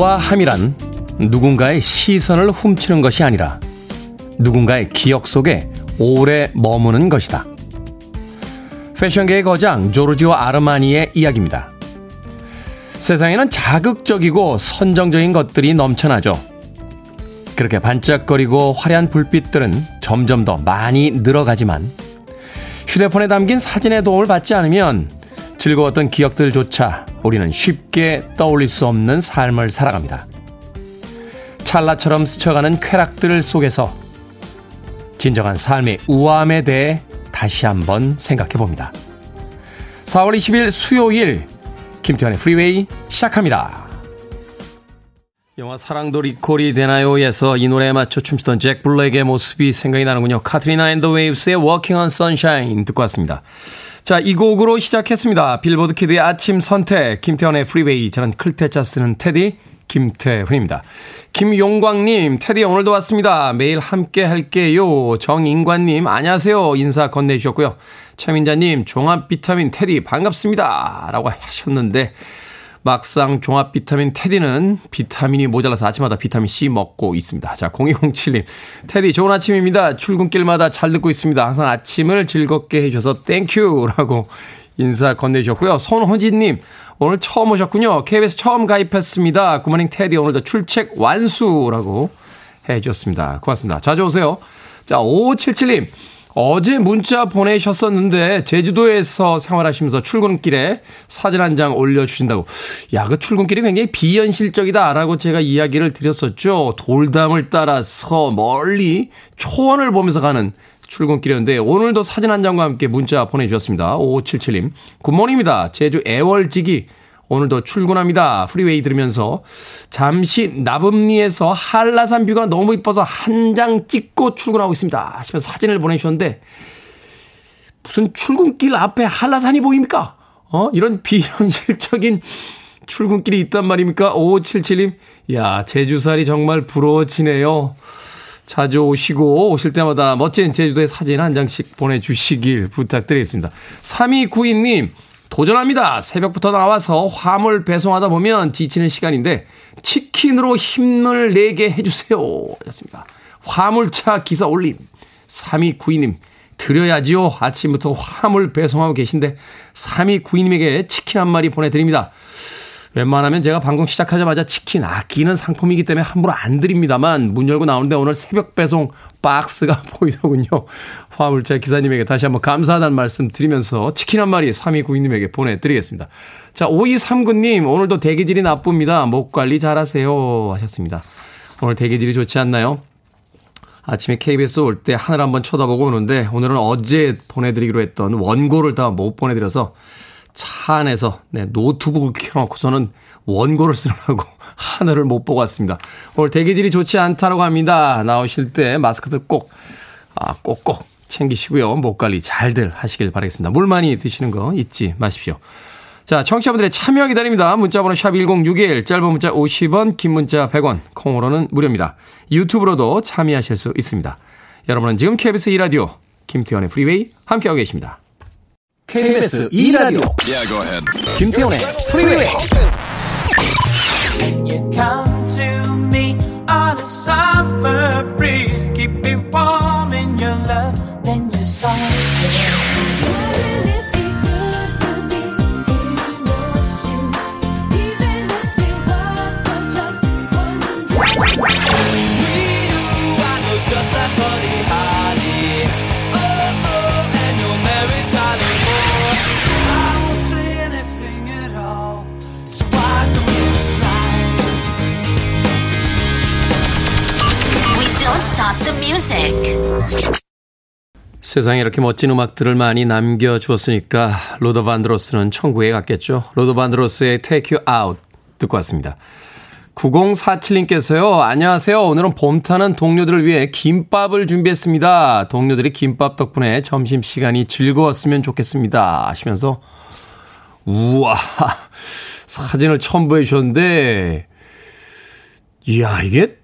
우아함이란 누군가의 시선을 훔치는 것이 아니라 누군가의 기억 속에 오래 머무는 것이다. 패션계의 거장 조르지오 아르마니의 이야기입니다. 세상에는 자극적이고 선정적인 것들이 넘쳐나죠. 그렇게 반짝거리고 화려한 불빛들은 점점 더 많이 늘어가지만 휴대폰에 담긴 사진의 도움을 받지 않으면 즐거웠던 기억들조차 우리는 쉽게 떠올릴 수 없는 삶을 살아갑니다. 찰나처럼 스쳐가는 쾌락들 속에서 진정한 삶의 우아함에 대해 다시 한번 생각해 봅니다. 4월 20일 수요일 김태훈의 프리웨이 시작합니다. 영화 사랑도 리콜이 되나요에서 이 노래에 맞춰 춤추던 잭 블랙의 모습이 생각이 나는군요. Katrina and the Waves의 Walking on Sunshine 듣고 왔습니다. 자, 이 곡으로 시작했습니다. 빌보드 kid의 아침 선택, 김태훈의 프리웨이. 저는 클 태 자 쓰는 테디, 김태훈입니다. 김용광님, 테디 오늘도 왔습니다. 매일 함께 할게요. 정인관님, 안녕하세요. 인사 건네주셨고요. 최민자님, 종합 비타민 테디 반갑습니다. 라고 하셨는데, 막상 종합 비타민 테디는 비타민이 모자라서 아침마다 비타민 C 먹고 있습니다. 자, 0207님. 테디 좋은 아침입니다. 출근길마다 잘 듣고 있습니다. 항상 아침을 즐겁게 해주셔서 thank you라고 인사 건네주셨고요. 손호진님. 오늘 처음 오셨군요. KBS 처음 가입했습니다. 구모닝 테디 오늘도 출첵 완수라고 해주셨습니다. 고맙습니다. 자주 오세요. 자, 5577님. 어제 문자 보내셨었는데 제주도에서 생활하시면서 출근길에 사진 한 장 올려주신다고. 야, 그 출근길이 굉장히 비현실적이다라고 제가 이야기를 드렸었죠. 돌담을 따라서 멀리 초원을 보면서 가는 출근길이었는데 오늘도 사진 한 장과 함께 문자 보내주셨습니다. 5577님. Good morning입니다. 제주 애월지기 오늘도 출근합니다. 프리웨이 들으면서 잠시 납읍리에서 한라산 view가 너무 이뻐서 한 장 찍고 출근하고 있습니다. 하시면서 사진을 보내주셨는데 무슨 출근길 앞에 한라산이 보입니까? 어? 이런 비현실적인 출근길이 있단 말입니까? 5577님. 야, 제주살이 정말 부러워지네요. 자주 오시고 오실 때마다 멋진 제주도의 사진 한 장씩 보내주시길 부탁드리겠습니다. 3292님. 도전합니다. 새벽부터 나와서 화물 배송하다 보면 지치는 시간인데 치킨으로 힘을 내게 해주세요. 였습니다. 화물차 기사 올림. 3292님. 드려야지요. 아침부터 화물 배송하고 계신데 3292님에게 치킨 한 마리 보내드립니다. 웬만하면 제가 방송 시작하자마자 치킨 아끼는 상품이기 때문에 함부로 안 드립니다만 문 열고 나오는데 오늘 새벽 배송 박스가 보이더군요. 화물차 기사님에게 다시 한번 감사하다는 말씀 드리면서 치킨 한 마리 3292님에게 보내드리겠습니다. 자, 5239님 오늘도 대기질이 나쁩니다. 목 관리 잘하세요 하셨습니다. 오늘 대기질이 좋지 않나요? 아침에 KBS 올 때 하늘 한번 쳐다보고 오는데 오늘은 어제 보내드리기로 했던 원고를 다 못 보내드려서 차 안에서 네, 노트북을 켜놓고서는 원고를 쓰느라고 하늘을 못 보고 왔습니다. 오늘 대기질이 좋지 않다고 합니다. 나오실 때 마스크들 꼭, 아, 꼭꼭 챙기시고요. 목 관리 잘들 하시길 바라겠습니다. 물 많이 드시는 거 잊지 마십시오. 자, 청취자분들의 참여 기다립니다. 문자번호 샵 1061, 짧은 문자 50원, 긴 문자 100원, 콩으로는 무료입니다. 유튜브로도 참여하실 수 있습니다. 여러분은 지금 KBS 2라디오 김태훈의 프리웨이 함께하고 계십니다. KBS 2라디오 yeah, 김태훈의 프리웨이 Can you come to me on a summer breeze Keep me warm in your love Then you're soft 세상에 이렇게 멋진 음악들을 많이 남겨주었으니까 로더 반드로스는 천국에 갔겠죠. 로더 반드로스의 Take You Out 듣고 왔습니다. 9047님께서요. 안녕하세요. 오늘은 봄 타는 동료들을 위해 김밥을 준비했습니다. 동료들이 김밥 덕분에 점심시간이 즐거웠으면 좋겠습니다. 하시면서 우와 사진을 첨부해 주셨는데 이야 이게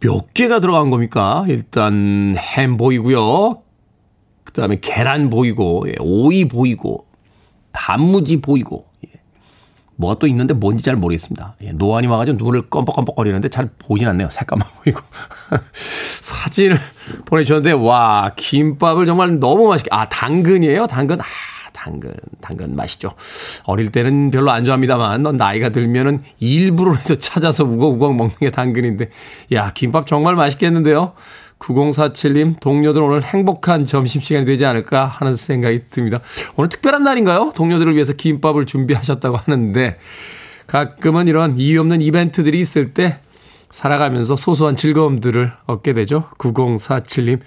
몇 개가 들어간 겁니까? 일단 햄 보이고요. 그 다음에 계란 보이고, 예, 오이 보이고, 단무지 보이고, 예, 뭐가 또 있는데 뭔지 잘 모르겠습니다. 예, 노안이 와가지고 눈을 껌뻑껌뻑거리는데 잘 보이진 않네요. 색감만 보이고. 사진을 보내주셨는데, 와, 김밥을 정말 너무 맛있게, 아, 당근이에요? 당근? 아, 당근, 당근 맛이죠. 어릴 때는 별로 안 좋아합니다만, 넌 나이가 들면은 일부러라도 찾아서 우걱우걱 먹는 게 당근인데, 야, 김밥 정말 맛있겠는데요? 9047님, 동료들 오늘 행복한 점심시간이 되지 않을까 하는 생각이 듭니다. 오늘 특별한 날인가요? 동료들을 위해서 김밥을 준비하셨다고 하는데, 가끔은 이런 이유 없는 이벤트들이 있을 때 살아가면서 소소한 즐거움들을 얻게 되죠. 9047님.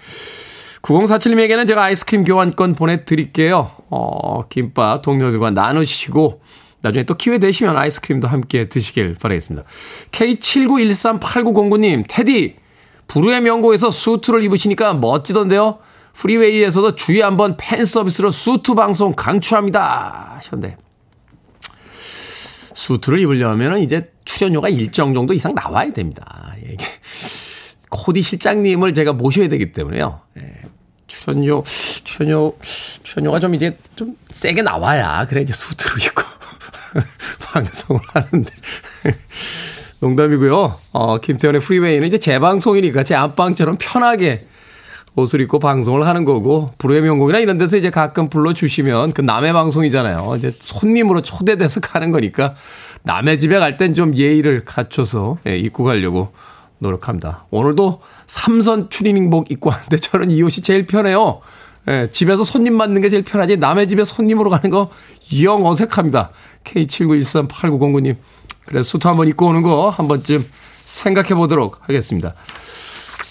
9047님에게는 제가 아이스크림 교환권 보내드릴게요. 어, 김밥 동료들과 나누시고, 나중에 또 기회 되시면 아이스크림도 함께 드시길 바라겠습니다. K79138909님, 테디, 불후의 명곡에서 수트를 입으시니까 멋지던데요. 프리웨이에서도 주에 한번 팬 서비스로 수트 방송 강추합니다. 하셨는데. 수트를 입으려면 이제 출연료가 일정 정도 이상 나와야 됩니다. 이게 코디 실장님을 제가 모셔야 되기 때문에요. 예. 출연료, 출연료, 출연료가 좀 이제 좀 세게 나와야 그래 이제 수트를 입고 방송을 하는데 농담이고요. 어, 김태현의 프리웨이는 이제 재방송이니까 제 안방처럼 편하게 옷을 입고 방송을 하는 거고, 불후의 명곡이나 이런 데서 이제 가끔 불러주시면 그 남의 방송이잖아요. 이제 손님으로 초대돼서 가는 거니까 남의 집에 갈 땐 좀 예의를 갖춰서 예, 입고 가려고 노력합니다. 오늘도 삼선 추리닝복 입고 왔는데 저는 이 옷이 제일 편해요. 예, 집에서 손님 맞는 게 제일 편하지 남의 집에 손님으로 가는 거 영 어색합니다. K79138909님 그래서 수트 한번 입고 오는 거 한 번쯤 생각해 보도록 하겠습니다.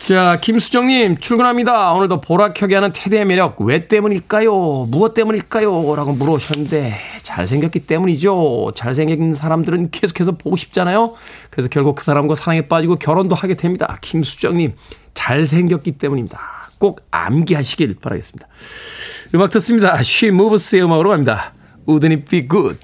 자, 김수정님, 출근합니다. 오늘도 보라켜게 하는 테디의 매력, 왜 때문일까요? 무엇 때문일까요? 라고 물어보셨는데, 잘생겼기 때문이죠. 잘생긴 사람들은 계속해서 보고 싶잖아요. 그래서 결국 그 사람과 사랑에 빠지고 결혼도 하게 됩니다. 김수정님, 잘생겼기 때문입니다. 꼭 암기하시길 바라겠습니다. 음악 듣습니다. She Moves의 음악으로 갑니다. Wouldn't it be good?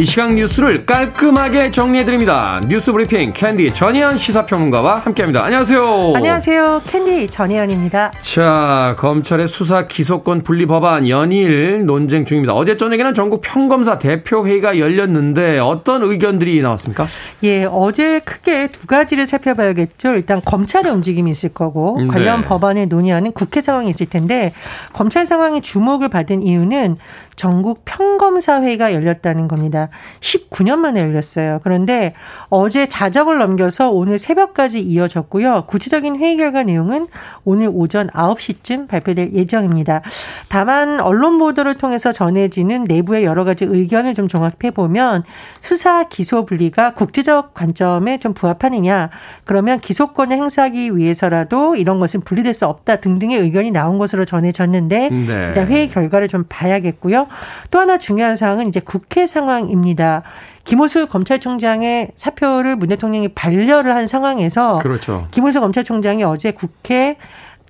이 시각 뉴스를 깔끔하게 정리해드립니다. 뉴스 브리핑 캔디 전예현 시사평론가와 함께합니다. 안녕하세요. 안녕하세요. 캔디 전희연입니다. 자, 검찰의 수사 기소권 분리 법안 연일 논쟁 중입니다. 어제 저녁에는 전국 평검사 대표 회의가 열렸는데 어떤 의견들이 나왔습니까? 예, 어제 크게 두 가지를 살펴봐야겠죠. 일단 검찰의 움직임이 있을 거고 네. 관련 법안을 논의하는 국회 상황이 있을 텐데 검찰 상황이 주목을 받은 이유는 전국 평검사회가 열렸다는 겁니다. 19년 만에 열렸어요. 그런데 어제 자정을 넘겨서 오늘 새벽까지 이어졌고요. 구체적인 회의 결과 내용은 오늘 오전 9시쯤 발표될 예정입니다. 다만 언론 보도를 통해서 전해지는 내부의 여러 가지 의견을 좀 종합해 보면 수사 기소 분리가 국제적 관점에 좀 부합하느냐 그러면 기소권을 행사하기 위해서라도 이런 것은 분리될 수 없다 등등의 의견이 나온 것으로 전해졌는데 네. 일단 회의 결과를 좀 봐야겠고요. 또 하나 중요한 사항은 이제 국회 상황입니다. 김호수 검찰총장의 사표를 문 대통령이 반려를 한 상황에서 그렇죠. 김호수 검찰총장이 어제 국회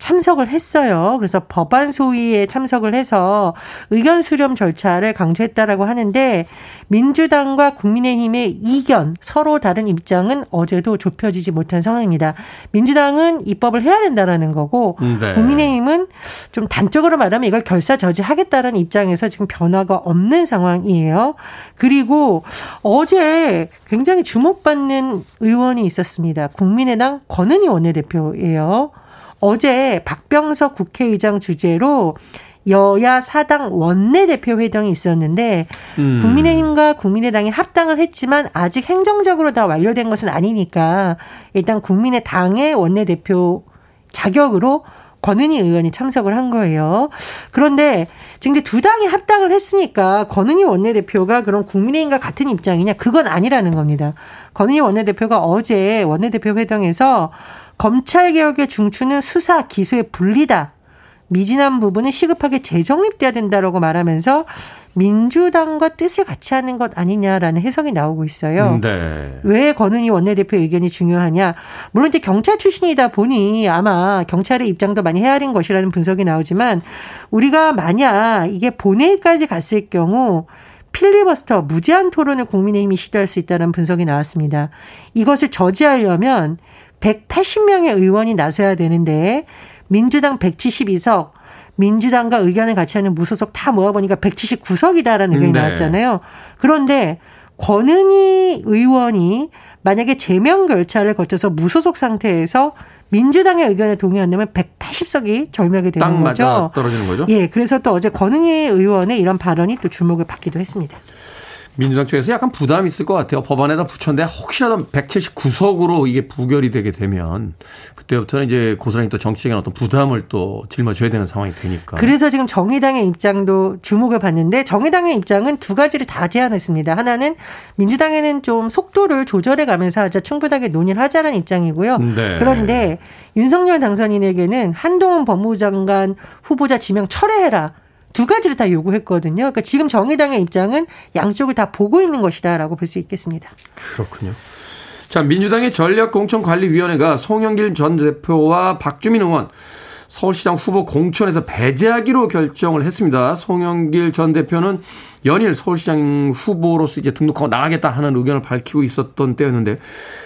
참석을 했어요. 그래서 법안 소위에 참석을 해서 의견 수렴 절차를 강조했다라고 하는데 민주당과 국민의힘의 이견 서로 다른 입장은 어제도 좁혀지지 못한 상황입니다. 민주당은 입법을 해야 된다라는 거고 네. 국민의힘은 좀 단적으로 말하면 이걸 결사저지하겠다라는 입장에서 지금 변화가 없는 상황이에요. 그리고 어제 굉장히 주목받는 의원이 있었습니다. 국민의당 권은희 원내대표예요. 어제 박병석 국회의장 주재로 여야 사당 원내대표 회동이 있었는데 음. 국민의힘과 국민의당이 합당을 했지만 아직 행정적으로 다 완료된 것은 아니니까 일단 국민의당의 원내대표 자격으로 권은희 의원이 참석을 한 거예요. 그런데 지금 이제 두 당이 합당을 했으니까 권은희 원내대표가 그런 국민의힘과 같은 입장이냐? 그건 아니라는 겁니다. 권은희 원내대표가 어제 원내대표 회동에서 검찰 개혁의 중추는 수사 기소의 분리다. 미진한 부분은 시급하게 재정립돼야 된다라고 말하면서 민주당과 뜻을 같이 하는 것 아니냐라는 해석이 나오고 있어요. 네. 왜 권은희 원내대표 의견이 중요하냐? 물론 이제 경찰 출신이다 보니 아마 경찰의 입장도 많이 헤아린 것이라는 분석이 나오지만 우리가 만약 이게 본회의까지 갔을 경우 필리버스터 무제한 토론을 국민의힘이 시도할 수 있다는 분석이 나왔습니다. 이것을 저지하려면 180명의 의원이 나서야 되는데 민주당 172석, 민주당과 의견을 같이 하는 무소속 다 모아보니까 179석이다라는 의견이 네. 나왔잖아요. 그런데 권은희 의원이 만약에 제명 결차를 거쳐서 무소속 상태에서 민주당의 의견에 동의한다면 180석이 절명이 되는 거죠. 떨어지는 거죠. 예, 그래서 또 어제 권은희 의원의 이런 발언이 또 주목을 받기도 했습니다. 민주당 쪽에서 약간 부담이 있을 것 같아요. 법안에다 붙였는데 혹시라도 179석으로 이게 부결이 되게 되면 그때부터는 이제 고스란히 또 정치적인 어떤 부담을 또 짊어져야 되는 상황이 되니까. 그래서 지금 정의당의 입장도 주목을 받는데 정의당의 입장은 두 가지를 다 제안했습니다. 하나는 민주당에는 좀 속도를 조절해 가면서 하자 충분하게 논의를 하자는 입장이고요. 네. 그런데 윤석열 당선인에게는 한동훈 법무장관 후보자 지명 철회해라. 두 가지를 다 요구했거든요. 그러니까 지금 정의당의 입장은 양쪽을 다 보고 있는 것이다라고 볼 수 있겠습니다. 그렇군요. 자, 민주당의 전략공천관리위원회가 송영길 전 대표와 박주민 의원 서울시장 후보 공천에서 배제하기로 결정을 했습니다. 송영길 전 대표는 연일 서울시장 후보로서 이제 등록하고 나가겠다 하는 의견을 밝히고 있었던 때였는데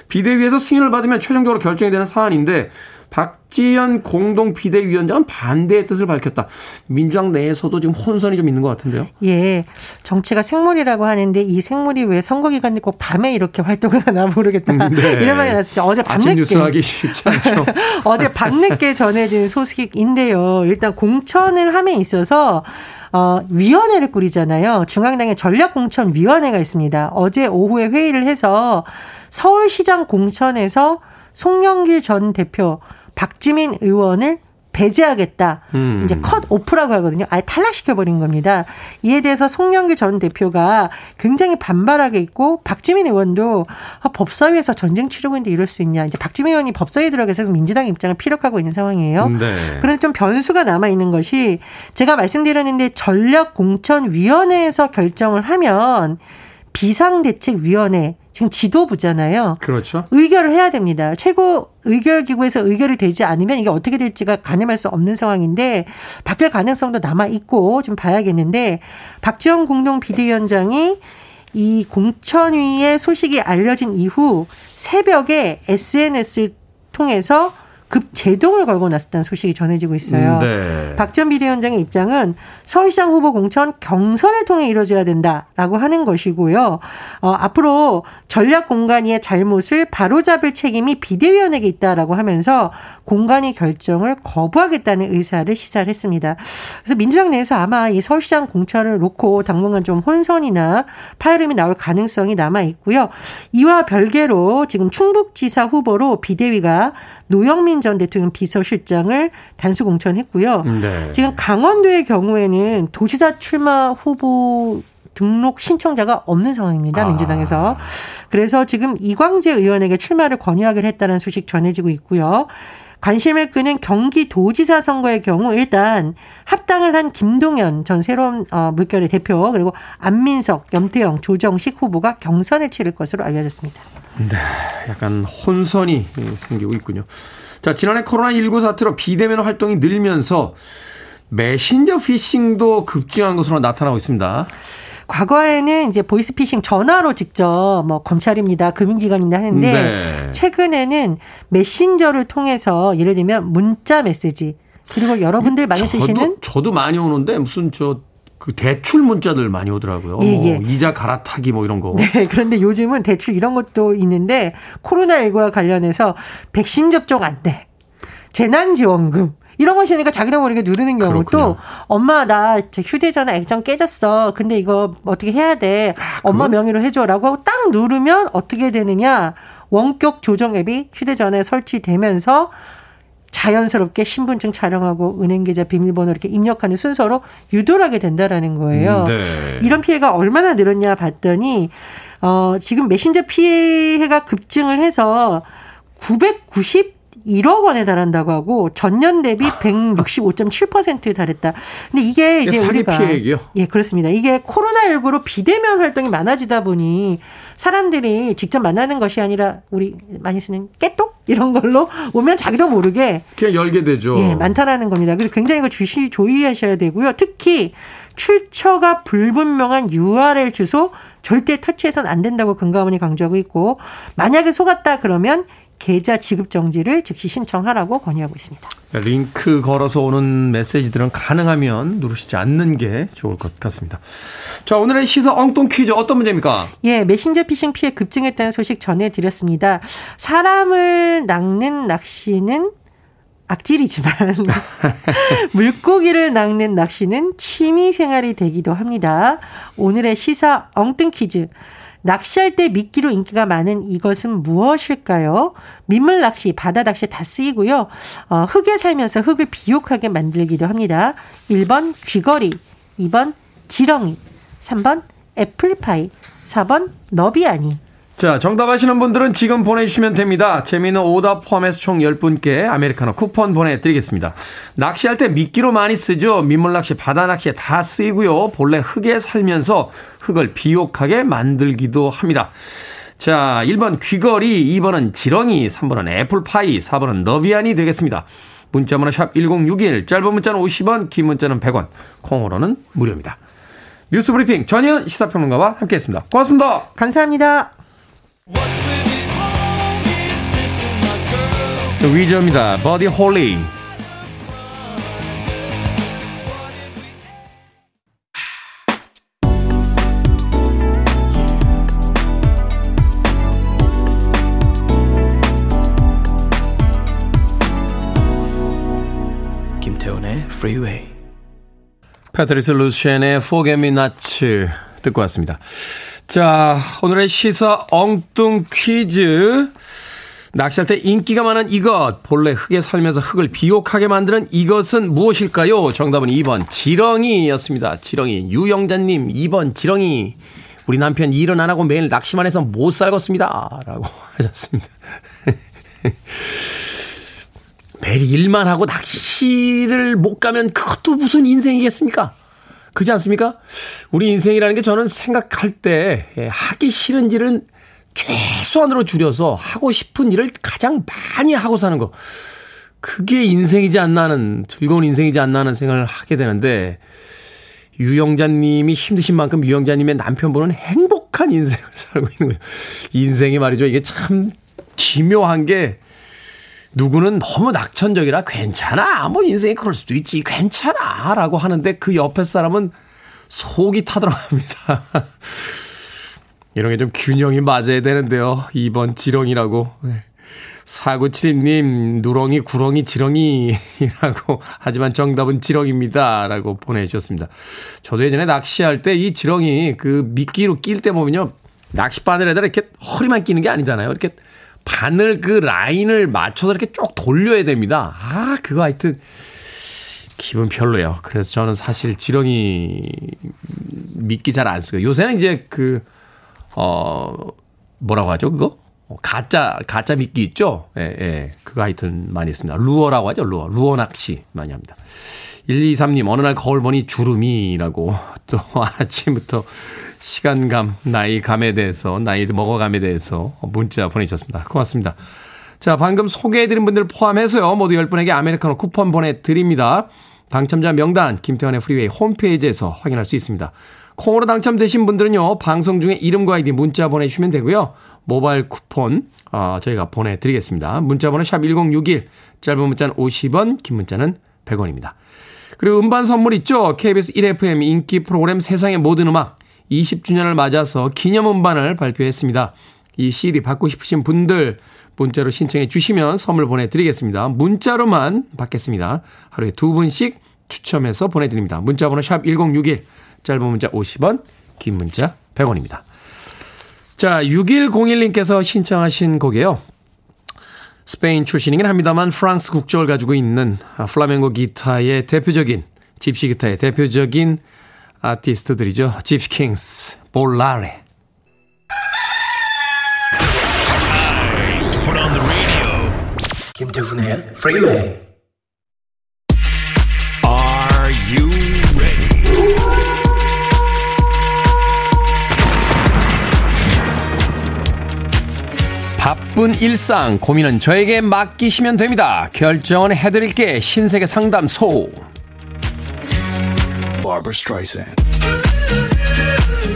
비대위에서 승인을 받으면 최종적으로 결정이 되는 사안인데 박지현 공동 비대위원장은 반대의 뜻을 밝혔다. 민주당 내에서도 지금 혼선이 좀 있는 것 같은데요. 예. 정치가 생물이라고 하는데 이 생물이 왜 선거 기간 에 꼭 밤에 이렇게 활동을 하나 모르겠다. 네. 이런 말이 나왔죠. 어제 밤늦게. 뉴스 하기 쉽지 않죠. 어제 밤늦게 전해진 소식인데요. 일단 공천을 함에 있어서 어, 위원회를 꾸리잖아요. 중앙당의 전략공천위원회가 있습니다. 어제 오후에 회의를 해서 서울시장 공천에서 송영길 전 대표 박지민 의원을 배제하겠다. 음. 이제 컷 오프라고 하거든요. 아예 탈락시켜버린 겁니다. 이에 대해서 송영길 전 대표가 굉장히 반발하게 있고 박지민 의원도 아, 법사위에서 전쟁 치르고 있는데 이럴 수 있냐. 이제 박지민 의원이 법사위에 들어가서 민주당 입장을 피력하고 있는 상황이에요. 네. 그런데 좀 변수가 남아 있는 것이 제가 말씀드렸는데 전략공천위원회에서 결정을 하면 비상대책위원회 지금 지도부잖아요. 그렇죠. 의결을 해야 됩니다. 최고 의결 기구에서 의결이 되지 않으면 이게 어떻게 될지가 가늠할 수 없는 상황인데 바뀔 가능성도 남아 있고 좀 봐야겠는데 박지원 공동 비대위원장이 이 공천위의 소식이 알려진 이후 새벽에 SNS를 통해서 급 제동을 걸고 났었다는 소식이 전해지고 있어요. 네. 박전 비대위원장의 입장은 서울시장 후보 공천 경선을 통해 이루어져야 된다라고 하는 것이고요. 어, 앞으로 전략 공간위의 잘못을 바로잡을 책임이 비대위원에게 있다라고 하면서 공간위 결정을 거부하겠다는 의사를 시사를 했습니다. 그래서 민주당 내에서 아마 이 서울시장 공천을 놓고 당분간 좀 혼선이나 파열음이 나올 가능성이 남아 있고요. 이와 별개로 지금 충북지사 후보로 비대위가 노영민 전 대통령 비서실장을 단수 공천했고요. 네. 지금 강원도의 경우에는 도지사 출마 후보 등록 신청자가 없는 상황입니다. 아. 민주당에서. 그래서 지금 이광재 의원에게 출마를 권유하기로 했다는 소식 전해지고 있고요. 관심을 끄는 경기도지사 선거의 경우 일단 합당을 한 김동연 전 새로운 어, 물결의 대표 그리고 안민석, 염태영, 조정식 후보가 경선을 치를 것으로 알려졌습니다. 네, 약간 혼선이 생기고 있군요. 자, 지난해 코로나19 사태로 비대면 활동이 늘면서 메신저 피싱도 급증한 것으로 나타나고 있습니다. 과거에는 이제 보이스피싱 전화로 직접 뭐 검찰입니다, 금융기관입니다 하는데 네. 최근에는 메신저를 통해서 예를 들면 문자 메시지 그리고 여러분들 많이 저도, 쓰시는 저도 많이 오는데 무슨 저그 대출 문자들 많이 오더라고요. 예, 예. 뭐 이자 갈아타기 뭐 이런 거. 네, 그런데 요즘은 대출 이런 것도 있는데 코로나19와 관련해서 백신 접종 안 돼. 재난지원금 이런 거 있으니까 자기도 모르게 누르는 경우 또 엄마 나 휴대전화 액정 깨졌어. 근데 이거 어떻게 해야 돼? 아, 엄마 명의로 해줘라고 하고 딱 누르면 어떻게 되느냐? 원격 조정 앱이 휴대전화에 설치되면서 자연스럽게 신분증 촬영하고 은행 계좌 비밀번호 이렇게 입력하는 순서로 유도를 하게 된다라는 거예요. 음, 네. 이런 피해가 얼마나 늘었냐 봤더니 어 지금 메신저 피해가 급증을 해서 990 1억 원에 달한다고 하고 전년 대비 165.7%에 달했다. 근데 이게 이제 우리가 피해액이요? 예, 그렇습니다. 이게 코로나19로 비대면 활동이 많아지다 보니 사람들이 직접 만나는 것이 아니라 우리 많이 쓰는 깨똑 이런 걸로 오면 자기도 모르게 그냥 열게 되죠. 예, 많다라는 겁니다. 그래서 굉장히 이거 주시 조의하셔야 되고요. 특히 출처가 불분명한 URL 주소 절대 터치해서는 안 된다고 금감원이 강조하고 있고 만약에 속았다 그러면 계좌 지급 정지를 즉시 신청하라고 건의하고 있습니다. 링크 걸어서 오는 메시지들은 가능하면 누르시지 않는 게 좋을 것 같습니다. 자, 오늘의 시사 엉뚱 퀴즈 어떤 문제입니까? 예, 메신저 피싱 피해 급증했다는 소식 전해드렸습니다. 사람을 낚는 낚시는 악질이지만 물고기를 낚는 낚시는 취미 생활이 되기도 합니다. 오늘의 시사 엉뚱 퀴즈. 낚시할 때 미끼로 인기가 많은 이것은 무엇일까요? 민물 낚시, 바다 낚시 다 쓰이고요. 어, 흙에 살면서 흙을 비옥하게 만들기도 합니다. 1번 귀걸이, 2번 지렁이, 3번 애플파이, 4번 너비아니. 자, 정답 아시는 분들은 지금 보내주시면 됩니다. 재미있는 오답 포함해서 총 10분께 아메리카노 쿠폰 보내드리겠습니다. 낚시할 때 미끼로 많이 쓰죠. 민물낚시, 바다낚시에 다 쓰이고요. 본래 흙에 살면서 흙을 비옥하게 만들기도 합니다. 자, 1번 귀걸이, 2번은 지렁이, 3번은 애플파이, 4번은 너비안이 되겠습니다. 문자번호 샵 1061, 짧은 문자는 50원, 긴 문자는 100원, 콩으로는 무료입니다. 뉴스 브리핑 전예현 시사평론가와 함께했습니다. 고맙습니다. 감사합니다. 위저입니다. 버디 홀리. 김태훈의 Freeway. 패트리스 루시엔의 Forget Me Not 듣고 왔습니다. 자, 오늘의 시사 엉뚱 퀴즈. 낚시할 때 인기가 많은 이것, 본래 흙에 살면서 흙을 비옥하게 만드는 이것은 무엇일까요? 정답은 2번 지렁이였습니다. 지렁이. 유영자님 2번 지렁이. 우리 남편 일은 안 하고 매일 낚시만 해서 못 살겠습니다. 라고 하셨습니다. 매일 일만 하고 낚시를 못 가면 그것도 무슨 인생이겠습니까? 그렇지 않습니까? 우리 인생이라는 게 저는 생각할 때 예, 하기 싫은 일은 최소한으로 줄여서 하고 싶은 일을 가장 많이 하고 사는 거. 그게 인생이지 않나 하는, 즐거운 인생이지 않나 하는 생각을 하게 되는데, 유영자님이 힘드신 만큼 유영자님의 남편분은 행복한 인생을 살고 있는 거죠. 인생이 말이죠. 이게 참 기묘한 게, 누구는 너무 낙천적이라 괜찮아. 뭐 인생이 그럴 수도 있지. 괜찮아. 라고 하는데 그 옆에 사람은 속이 타들어갑니다. 이런 게 좀 균형이 맞아야 되는데요. 2번 지렁이라고. 네. 4972님, 누렁이, 구렁이, 지렁이라고. 하지만 정답은 지렁입니다. 라고 보내주셨습니다. 저도 예전에 낚시할 때 이 지렁이 그 미끼로 낄 때 보면요. 낚싯바늘에다 이렇게 허리만 끼는 게 아니잖아요. 이렇게 바늘 그 라인을 맞춰서 이렇게 쭉 돌려야 됩니다. 아, 그거 하여튼 기분 별로예요. 그래서 저는 사실 지렁이 미끼 잘 안 쓰고 요새는 이제 그, 어, 뭐라고 하죠, 그거? 어, 가짜, 가짜 미끼 있죠? 예, 예. 그거 하여튼 많이 했습니다. 루어라고 하죠, 루어. 루어 낚시 많이 합니다. 123님, 어느 날 거울 보니 주름이라고 또 아침부터 시간감, 나이감에 대해서, 나이 먹어감에 대해서 문자 보내주셨습니다. 고맙습니다. 자, 방금 소개해드린 분들 포함해서요, 모두 10분에게 아메리카노 쿠폰 보내드립니다. 당첨자 명단, 김태훈의 프리웨이 홈페이지에서 확인할 수 있습니다. 콩으로 당첨되신 분들은요, 방송 중에 이름과 아이디 문자 보내주시면 되고요. 모바일 쿠폰, 어, 저희가 보내드리겠습니다. 문자 번호 샵 1061, 짧은 문자는 50원, 긴 문자는 100원입니다. 그리고 음반 선물 있죠? KBS 1FM 인기 프로그램 세상의 모든 음악. 20주년을 맞아서 기념 음반을 발표했습니다. 이 CD 받고 싶으신 분들 문자로 신청해 주시면 선물 보내드리겠습니다. 문자로만 받겠습니다. 하루에 두 분씩 추첨해서 보내드립니다. 문자번호 샵 1061, 짧은 문자 50원, 긴 문자 100원입니다. 자, 6101님께서 신청하신 곡이에요. 스페인 출신이긴 합니다만 프랑스 국적을 가지고 있는 플라멩고 기타의 대표적인, 집시 기타의 대표적인 아티스트들이죠. 집시 킹스, Volare. 김태훈의 프리웨이 Are you ready? 바쁜 일상 고민은 저에게 맡기시면 됩니다. 결정은 해드릴게 신세계 상담소. Barbara Streisand.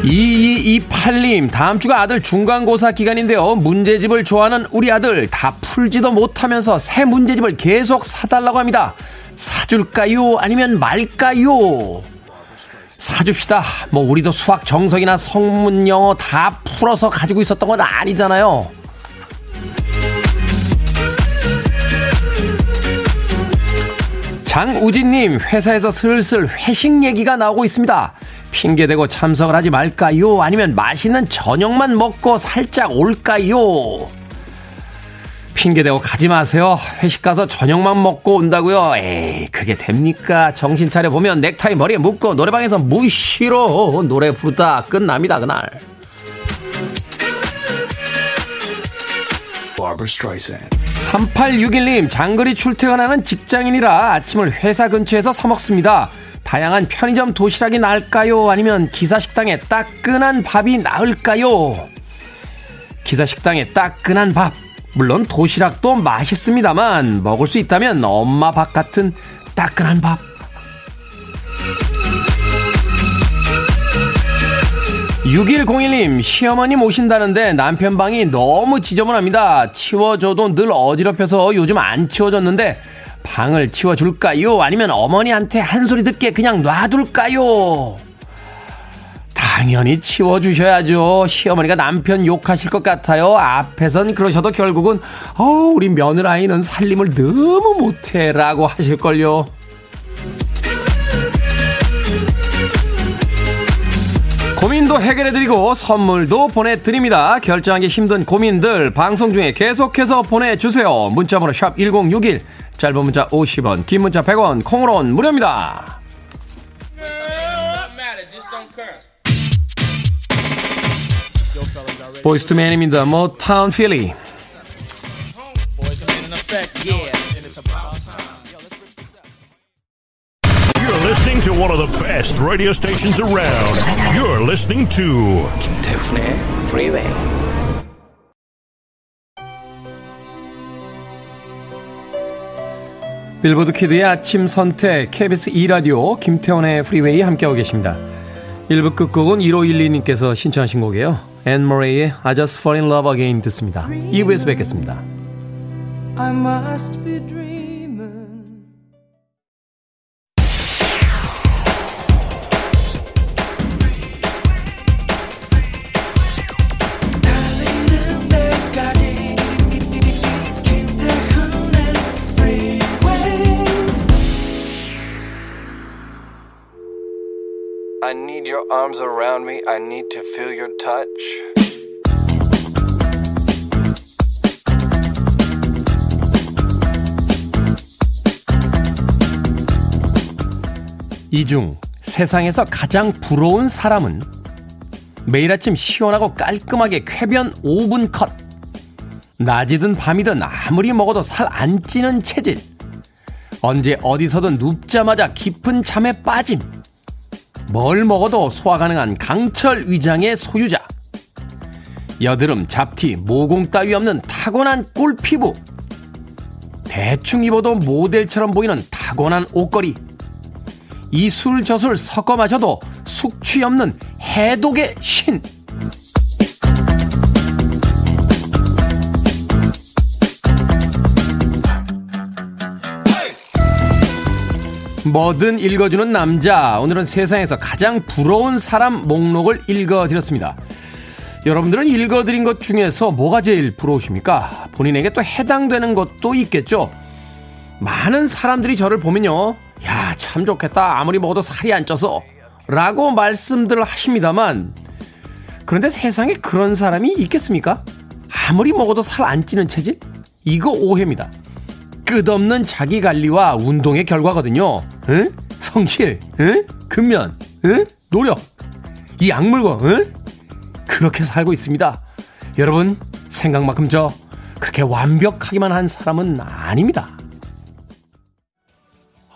2228님, 다음 주가 아들 중간고사 기간인데요. 문제집을 좋아하는 우리 아들 다 풀지도 못하면서 새 문제집을 계속 사달라고 합니다. 사줄까요? 아니면 말까요? 사줍시다. 뭐, 우리도 수학 정석이나 성문 영어 다 풀어서 가지고 있었던 건 아니잖아요. 장우진님, 회사에서 슬슬 회식 얘기가 나오고 있습니다. 핑계대고 참석을 하지 말까요? 아니면 맛있는 저녁만 먹고 살짝 올까요? 핑계대고 가지 마세요. 회식 가서 저녁만 먹고 온다고요. 에이, 그게 됩니까? 정신 차려 보면 넥타이 머리에 묶고 노래방에서 무시로 노래 부르다 끝납니다, 그날. 3861님, 장거리 출퇴근하는 직장인이라 아침을 회사 근처에서 사 먹습니다. 다양한 편의점 도시락이 나을까요? 아니면 기사식당에 따끈한 밥이 나을까요? 기사식당에 따끈한 밥. 물론 도시락도 맛있습니다만 먹을 수 있다면 엄마 밥 같은 따끈한 밥. 6101님, 시어머님 오신다는데 남편 방이 너무 지저분합니다. 치워줘도 늘 어지럽혀서 요즘 안 치워졌는데 방을 치워줄까요? 아니면 어머니한테 한 소리 듣게 그냥 놔둘까요? 당연히 치워주셔야죠. 시어머니가 남편 욕하실 것 같아요. 앞에선 그러셔도 결국은, 어, 우리 며느라이는 살림을 너무 못해. 라고 하실걸요. 고민도 해결해드리고 선물도 보내드립니다. 결정하기 힘든 고민들 방송 중에 계속해서 보내주세요. 문자번호 샵 1061, 짧은 문자 50원, 긴 문자 100원, 콩으로는 무료입니다. 보이스투맨입니다. 모타운 필리. Listening to one of the best radio stations around. You're listening to 김태훈의 Freeway. 빌보드 키드의 아침 선택 KBS 2 라디오 김태훈의 프리웨이 함께하고 계십니다. 1부 끝곡은 1512님께서 신청하신 곡이에요. 앤 머레이의 I Just Fall in Love Again 듣습니다. 2부에서 뵙겠습니다. Arms around me. I need to feel your touch. 이중 세상에서 가장 부러운 사람은 매일 아침 시원하고 깔끔하게 쾌변 5분 컷. 낮이든 밤이든 아무리 먹어도 살 안 찌는 체질. 언제 어디서든 눕자마자 깊은 잠에 빠짐. 뭘 먹어도 소화 가능한 강철 위장의 소유자. 여드름, 잡티, 모공 따위 없는 타고난 꿀 피부. 대충 입어도 모델처럼 보이는 타고난 옷걸이. 이 술 저술 섞어 마셔도 숙취 없는 해독의 신. 뭐든 읽어주는 남자. 오늘은 세상에서 가장 부러운 사람 목록을 읽어드렸습니다. 여러분들은 읽어드린 것 중에서 뭐가 제일 부러우십니까? 본인에게 또 해당되는 것도 있겠죠? 많은 사람들이 저를 보면요. 야, 참 좋겠다. 아무리 먹어도 살이 안 쪄서. 라고 말씀들을 하십니다만, 그런데 세상에 그런 사람이 있겠습니까? 아무리 먹어도 살 안 찌는 체질? 이거 오해입니다. 끝없는 자기 관리와 운동의 결과거든요. 응? 성실, 응? 근면, 응? 노력, 이 약물과, 응? 그렇게 살고 있습니다. 여러분, 생각만큼 저 그렇게 완벽하기만 한 사람은 아닙니다.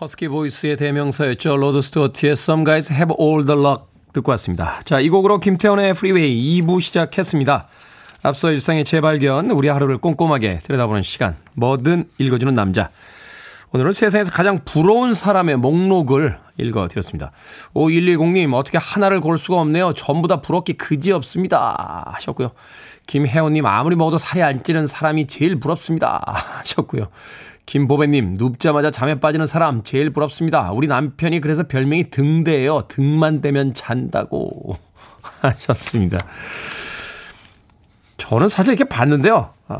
허스키 보이스의 대명사였죠. 로드 스튜어트의 Some Guys Have All the Luck 듣고 왔습니다. 자, 이 곡으로 김태훈의 프리웨이 2부 시작했습니다. 앞서 일상의 재발견, 우리 하루를 꼼꼼하게 들여다보는 시간, 뭐든 읽어주는 남자. 오늘은 세상에서 가장 부러운 사람의 목록을 읽어드렸습니다. 5110님, 어떻게 하나를 고를 수가 없네요. 전부 다 부럽기 그지 없습니다. 하셨고요. 김혜원님, 아무리 먹어도 살이 안 찌는 사람이 제일 부럽습니다. 하셨고요. 김보배님, 눕자마자 잠에 빠지는 사람 제일 부럽습니다. 우리 남편이 그래서 별명이 등대예요. 등만 대면 잔다고 하셨습니다. 저는 사실 이렇게 봤는데요. 아,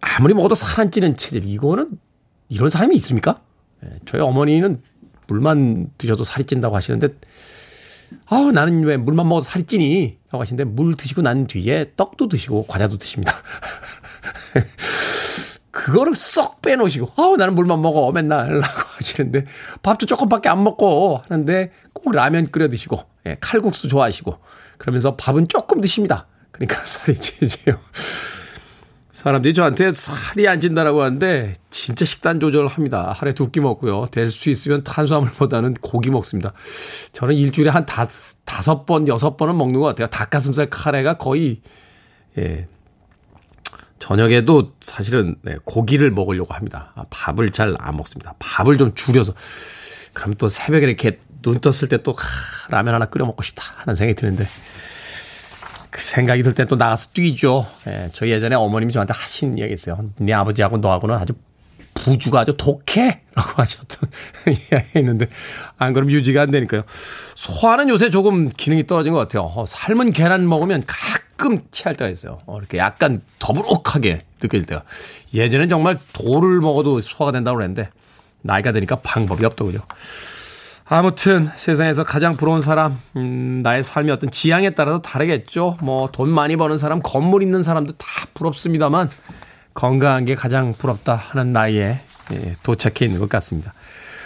아무리 먹어도 살 안 찌는 체질, 이거는 이런 사람이 있습니까? 예, 저희 어머니는 물만 드셔도 살이 찐다고 하시는데, 아우, 나는 왜 물만 먹어도 살이 찌니? 라고 하시는데, 물 드시고 난 뒤에 떡도 드시고 과자도 드십니다. 그거를 쏙 빼놓으시고, 아우, 나는 물만 먹어, 맨날. 라고 하시는데, 밥도 조금밖에 안 먹고 하는데, 꼭 라면 끓여 드시고, 예, 칼국수 좋아하시고, 그러면서 밥은 조금 드십니다. 그러니까 살이 찌지요. 사람들이 저한테 살이 안 찐다라고 하는데 진짜 식단 조절을 합니다. 하루에 두 끼 먹고요. 될 수 있으면 탄수화물보다는 고기 먹습니다. 저는 일주일에 한 다, 다섯 번, 여섯 번은 먹는 것 같아요. 닭가슴살 카레가 거의, 예. 저녁에도 사실은 네, 고기를 먹으려고 합니다. 아, 밥을 잘 안 먹습니다. 밥을 좀 줄여서. 그럼 또 새벽에 이렇게 눈 떴을 때 또 라면 하나 끓여 먹고 싶다 하는 생각이 드는데 그 생각이 들 때 또 나가서 뛰죠. 예, 저희 예전에 어머님이 저한테 하신 이야기 있어요. 네 아버지하고 너하고는 아주 부주가 아주 독해! 라고 하셨던 이야기 했는데, 안 그러면 유지가 안 되니까요. 소화는 요새 조금 기능이 떨어진 것 같아요. 어, 삶은 계란 먹으면 가끔 체할 때가 있어요. 어, 이렇게 약간 더부룩하게 느낄 때가. 예전엔 정말 돌을 먹어도 소화가 된다고 그랬는데, 나이가 드니까 방법이 없더군요. 아무튼 세상에서 가장 부러운 사람, 음, 나의 삶의 어떤 지향에 따라서 다르겠죠. 뭐 돈 많이 버는 사람, 건물 있는 사람도 다 부럽습니다만 건강한 게 가장 부럽다 하는 나이에 예, 도착해 있는 것 같습니다.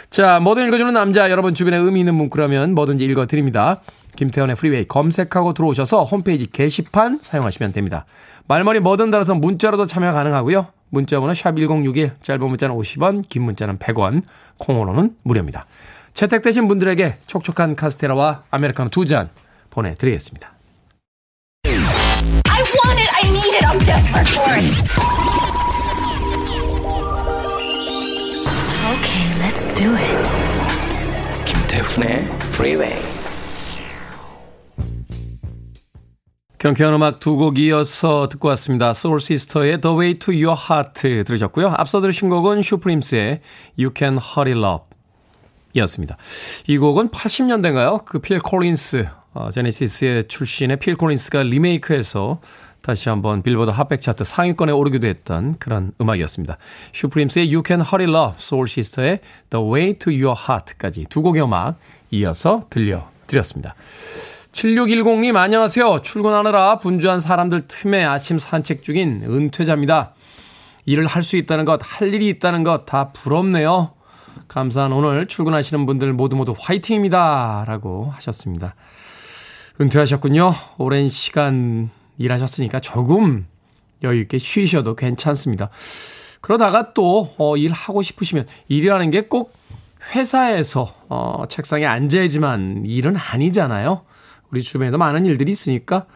자, 뭐든 읽어주는 남자, 여러분 주변에 의미 있는 문구라면 뭐든지 읽어드립니다. 김태훈의 프리웨이 검색하고 들어오셔서 홈페이지 게시판 사용하시면 됩니다. 말머리 뭐든 달아서 문자로도 참여 가능하고요. 문자번호 샵1061, 짧은 문자는 50원, 긴 문자는 100원, 콩으로는 무료입니다. 채택되신 분들에게 촉촉한 카스테라와 아메리카노 두 잔 보내드리겠습니다. Do it. 김태훈의 Freeway. 경쾌한 음악 두 곡 이어서 듣고 왔습니다. 소울 시스터의 The Way to Your Heart 들으셨고요. 앞서 들으신 곡은 슈프림스의 You Can Hurry Love 이었습니다. 이 곡은 80년대인가요? 그 필 콜린스, 어, 제네시스의 출신의 필 콜린스가 리메이크해서 다시 한번 빌보드 핫백 차트 상위권에 오르기도 했던 그런 음악이었습니다. 슈프림스의 You Can Hurry Love, 소울 시스터의 The Way to Your Heart까지 두 곡의 음악 이어서 들려드렸습니다. 7610님 안녕하세요. 출근하느라 분주한 사람들 틈에 아침 산책 중인 은퇴자입니다. 일을 할 수 있다는 것, 할 일이 있다는 것 다 부럽네요. 감사한 오늘 출근하시는 분들 모두 모두 화이팅입니다. 라고 하셨습니다. 은퇴하셨군요. 오랜 시간 일하셨으니까 조금 여유있게 쉬셔도 괜찮습니다. 그러다가 또, 어, 일하고 싶으시면 일이라는 게 꼭 회사에서, 어, 책상에 앉아야지만 일은 아니잖아요. 우리 주변에도 많은 일들이 있으니까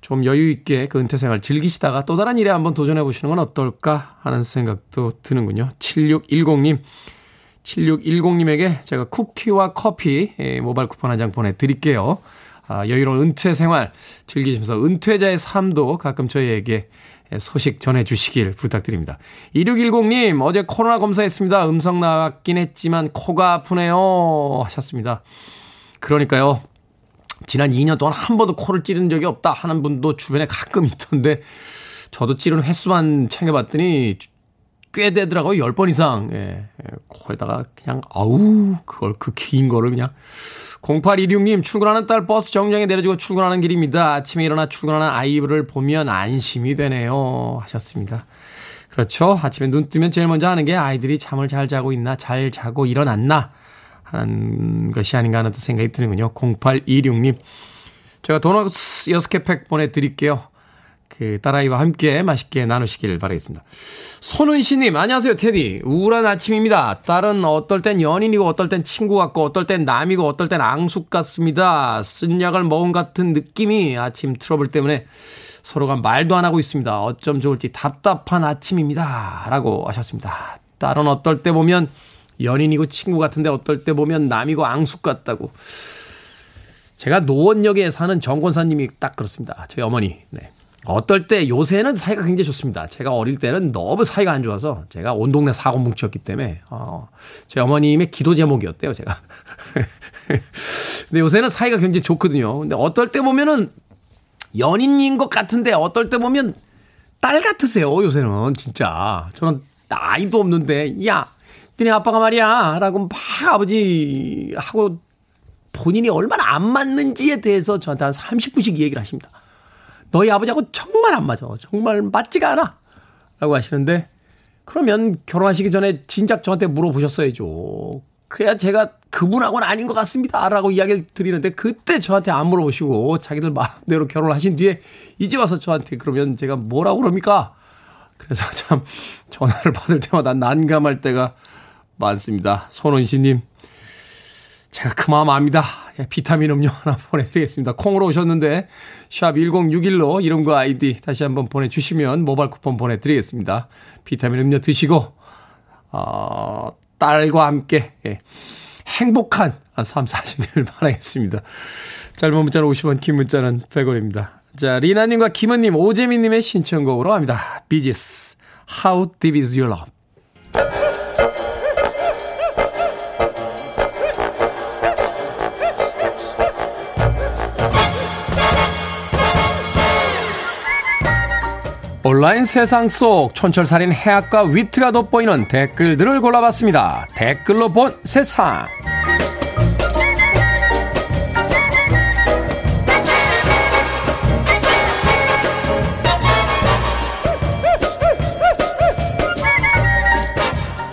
좀 여유있게 그 은퇴 생활 즐기시다가 또 다른 일에 한번 도전해 보시는 건 어떨까 하는 생각도 드는군요. 7610님. 7610님에게 제가 쿠키와 커피 예, 모바일 쿠폰 한 장 보내드릴게요. 아, 여유로운 은퇴 생활 즐기시면서 은퇴자의 삶도 가끔 저희에게 소식 전해주시길 부탁드립니다. 2610님, 어제 코로나 검사했습니다. 음성 나왔긴 했지만 코가 아프네요. 하셨습니다. 그러니까요. 지난 2년 동안 한 번도 코를 찌른 적이 없다 하는 분도 주변에 가끔 있던데 저도 찌른 횟수만 챙겨봤더니 꽤 되더라고요. 10번 이상. 예. 예. 거기다가 그냥, 아우, 그걸 그 긴 거를 그냥. 0826님, 출근하는 딸 버스 정류장에 내려주고 출근하는 길입니다. 아침에 일어나 출근하는 아이를 보면 안심이 되네요. 하셨습니다. 그렇죠. 아침에 눈 뜨면 제일 먼저 하는 게 아이들이 잠을 잘 자고 있나, 잘 자고 일어났나 하는 것이 아닌가 하는 또 생각이 드는군요. 0826님. 제가 도넛 6개 팩 보내드릴게요. 그 딸아이와 함께 맛있게 나누시길 바라겠습니다. 손은시님, 안녕하세요, 테디. 우울한 아침입니다. 딸은 어떨 땐 연인이고, 어떨 땐 친구 같고, 어떨 땐 남이고, 어떨 땐 앙숙 같습니다. 쓴 약을 먹은 같은 느낌이 아침 트러블 때문에 서로가 말도 안 하고 있습니다. 어쩜 좋을지 답답한 아침입니다. 라고 하셨습니다. 딸은 어떨 때 보면 연인이고 친구 같은데 어떨 때 보면 남이고 앙숙 같다고. 제가 노원역에 사는 정권사님이 딱 그렇습니다. 저희 어머니. 네. 어떨 때 요새는 사이가 굉장히 좋습니다. 제가 어릴 때는 너무 사이가 안 좋아서 제가 온 동네 사고 뭉치였기 때문에 어, 저희 어머님의 기도 제목이었대요. 제가. 근데 요새는 사이가 굉장히 좋거든요. 근데 어떨 때 보면은 연인인 것 같은데 어떨 때 보면 딸 같으세요. 요새는 진짜 저는 나이도 없는데 야 니네 아빠가 말이야 라고 막 아버지하고 본인이 얼마나 안 맞는지에 대해서 저한테 한 30분씩 얘기를 하십니다. 너희 아버지하고 정말 안 맞아. 정말 맞지가 않아. 라고 하시는데, 그러면 결혼하시기 전에 진작 저한테 물어보셨어야죠. 그래야 제가 그분하고는 아닌 것 같습니다. 라고 이야기를 드리는데, 그때 저한테 안 물어보시고, 자기들 마음대로 결혼을 하신 뒤에, 이제 와서 저한테 그러면 제가 뭐라고 그럽니까? 그래서 참, 전화를 받을 때마다 난감할 때가 많습니다. 손원씨님, 제가 그 마음 압니다. 예, 비타민 음료 하나 보내드리겠습니다. 콩으로 오셨는데 샵 1061로 이름과 아이디 다시 한번 보내주시면 모바일 쿠폰 보내드리겠습니다. 비타민 음료 드시고 어, 딸과 함께 예, 행복한 삶 사시길 바라겠습니다. 짧은 문자는 50원, 긴 문자는 100원입니다. 자, 리나님과 김은님, 오재민님의 신청곡으로 합니다. 비지스, How Deep Is Your Love. 온라인 세상 속 촌철살인 해악과 위트가 돋보이는 댓글들을 골라봤습니다. 댓글로 본 세상.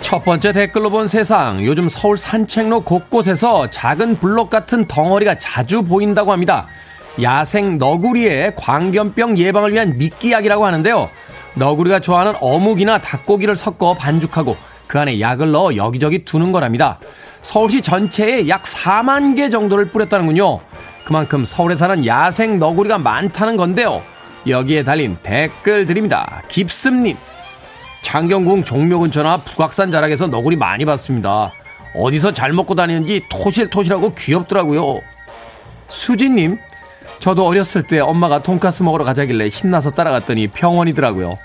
첫 번째 댓글로 본 세상. 요즘 서울 산책로 곳곳에서 작은 블록 같은 덩어리가 자주 보인다고 합니다. 야생 너구리의 광견병 예방을 위한 미끼약이라고 하는데요. 너구리가 좋아하는 어묵이나 닭고기를 섞어 반죽하고 그 안에 약을 넣어 여기저기 두는 거랍니다. 서울시 전체에 약 4만 개 정도를 뿌렸다는군요. 그만큼 서울에 사는 야생 너구리가 많다는 건데요. 여기에 달린 댓글 드립니다. 깁스님. 창경궁 종묘 근처나 북악산 자락에서 너구리 많이 봤습니다. 어디서 잘 먹고 다니는지 토실토실하고 귀엽더라고요. 수진님. 저도 어렸을 때 엄마가 돈가스 먹으러 가자길래 신나서 따라갔더니 병원이더라고요.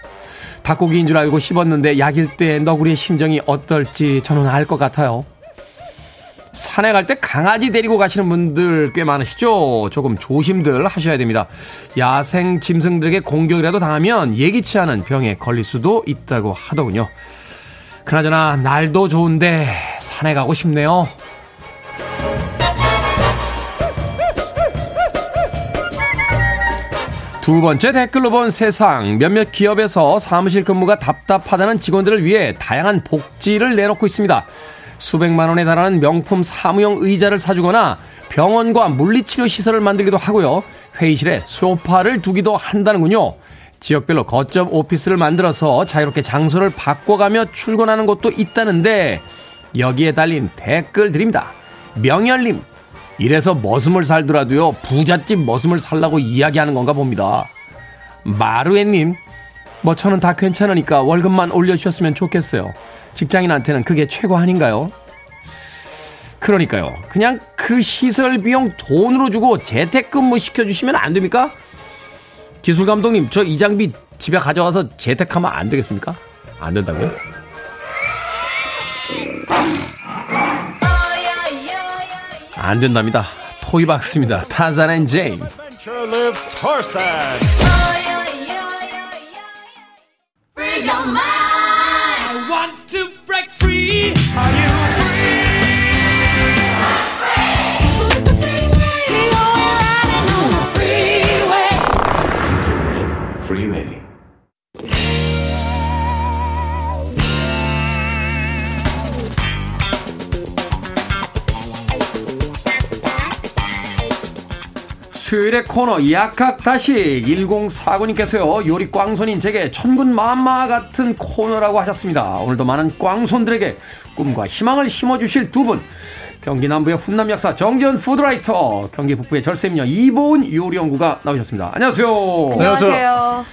닭고기인 줄 알고 씹었는데 약일 때 너구리의 심정이 어떨지 저는 알 것 같아요. 산에 갈 때 강아지 데리고 가시는 분들 꽤 많으시죠? 조금 조심들 하셔야 됩니다. 야생 짐승들에게 공격이라도 당하면 예기치 않은 병에 걸릴 수도 있다고 하더군요. 그나저나 날도 좋은데 산에 가고 싶네요. 두 번째 댓글로 본 세상. 몇몇 기업에서 사무실 근무가 답답하다는 직원들을 위해 다양한 복지를 내놓고 있습니다. 수백만 원에 달하는 명품 사무용 의자를 사주거나 병원과 물리치료 시설을 만들기도 하고요. 회의실에 소파를 두기도 한다는군요. 지역별로 거점 오피스를 만들어서 자유롭게 장소를 바꿔가며 출근하는 곳도 있다는데 여기에 달린 댓글 드립니다. 명열님, 이래서 머슴을 살더라도요, 부잣집 머슴을 살라고 이야기하는 건가 봅니다. 마루에님, 뭐 저는 다 괜찮으니까 월급만 올려주셨으면 좋겠어요. 직장인한테는 그게 최고 아닌가요? 그러니까요. 그냥 그 시설 비용 돈으로 주고 재택근무 시켜주시면 안 됩니까? 기술 감독님, 저 이 장비 집에 가져가서 재택하면 안 되겠습니까? 안 된다고요? 안 된답니다. 토이박스입니다. Tarzan and Jane. 수요일의 코너 약학다시 1049님께서요 요리 꽝손인 제게 천군 만마 같은 코너라고 하셨습니다. 오늘도 많은 꽝손들에게 꿈과 희망을 심어주실 두분. 경기 남부의 훈남 약사 정전 푸드라이터 경기 북부의 절세미녀 이보은 요리연구가 나오셨습니다. 안녕하세요. 안녕하세요.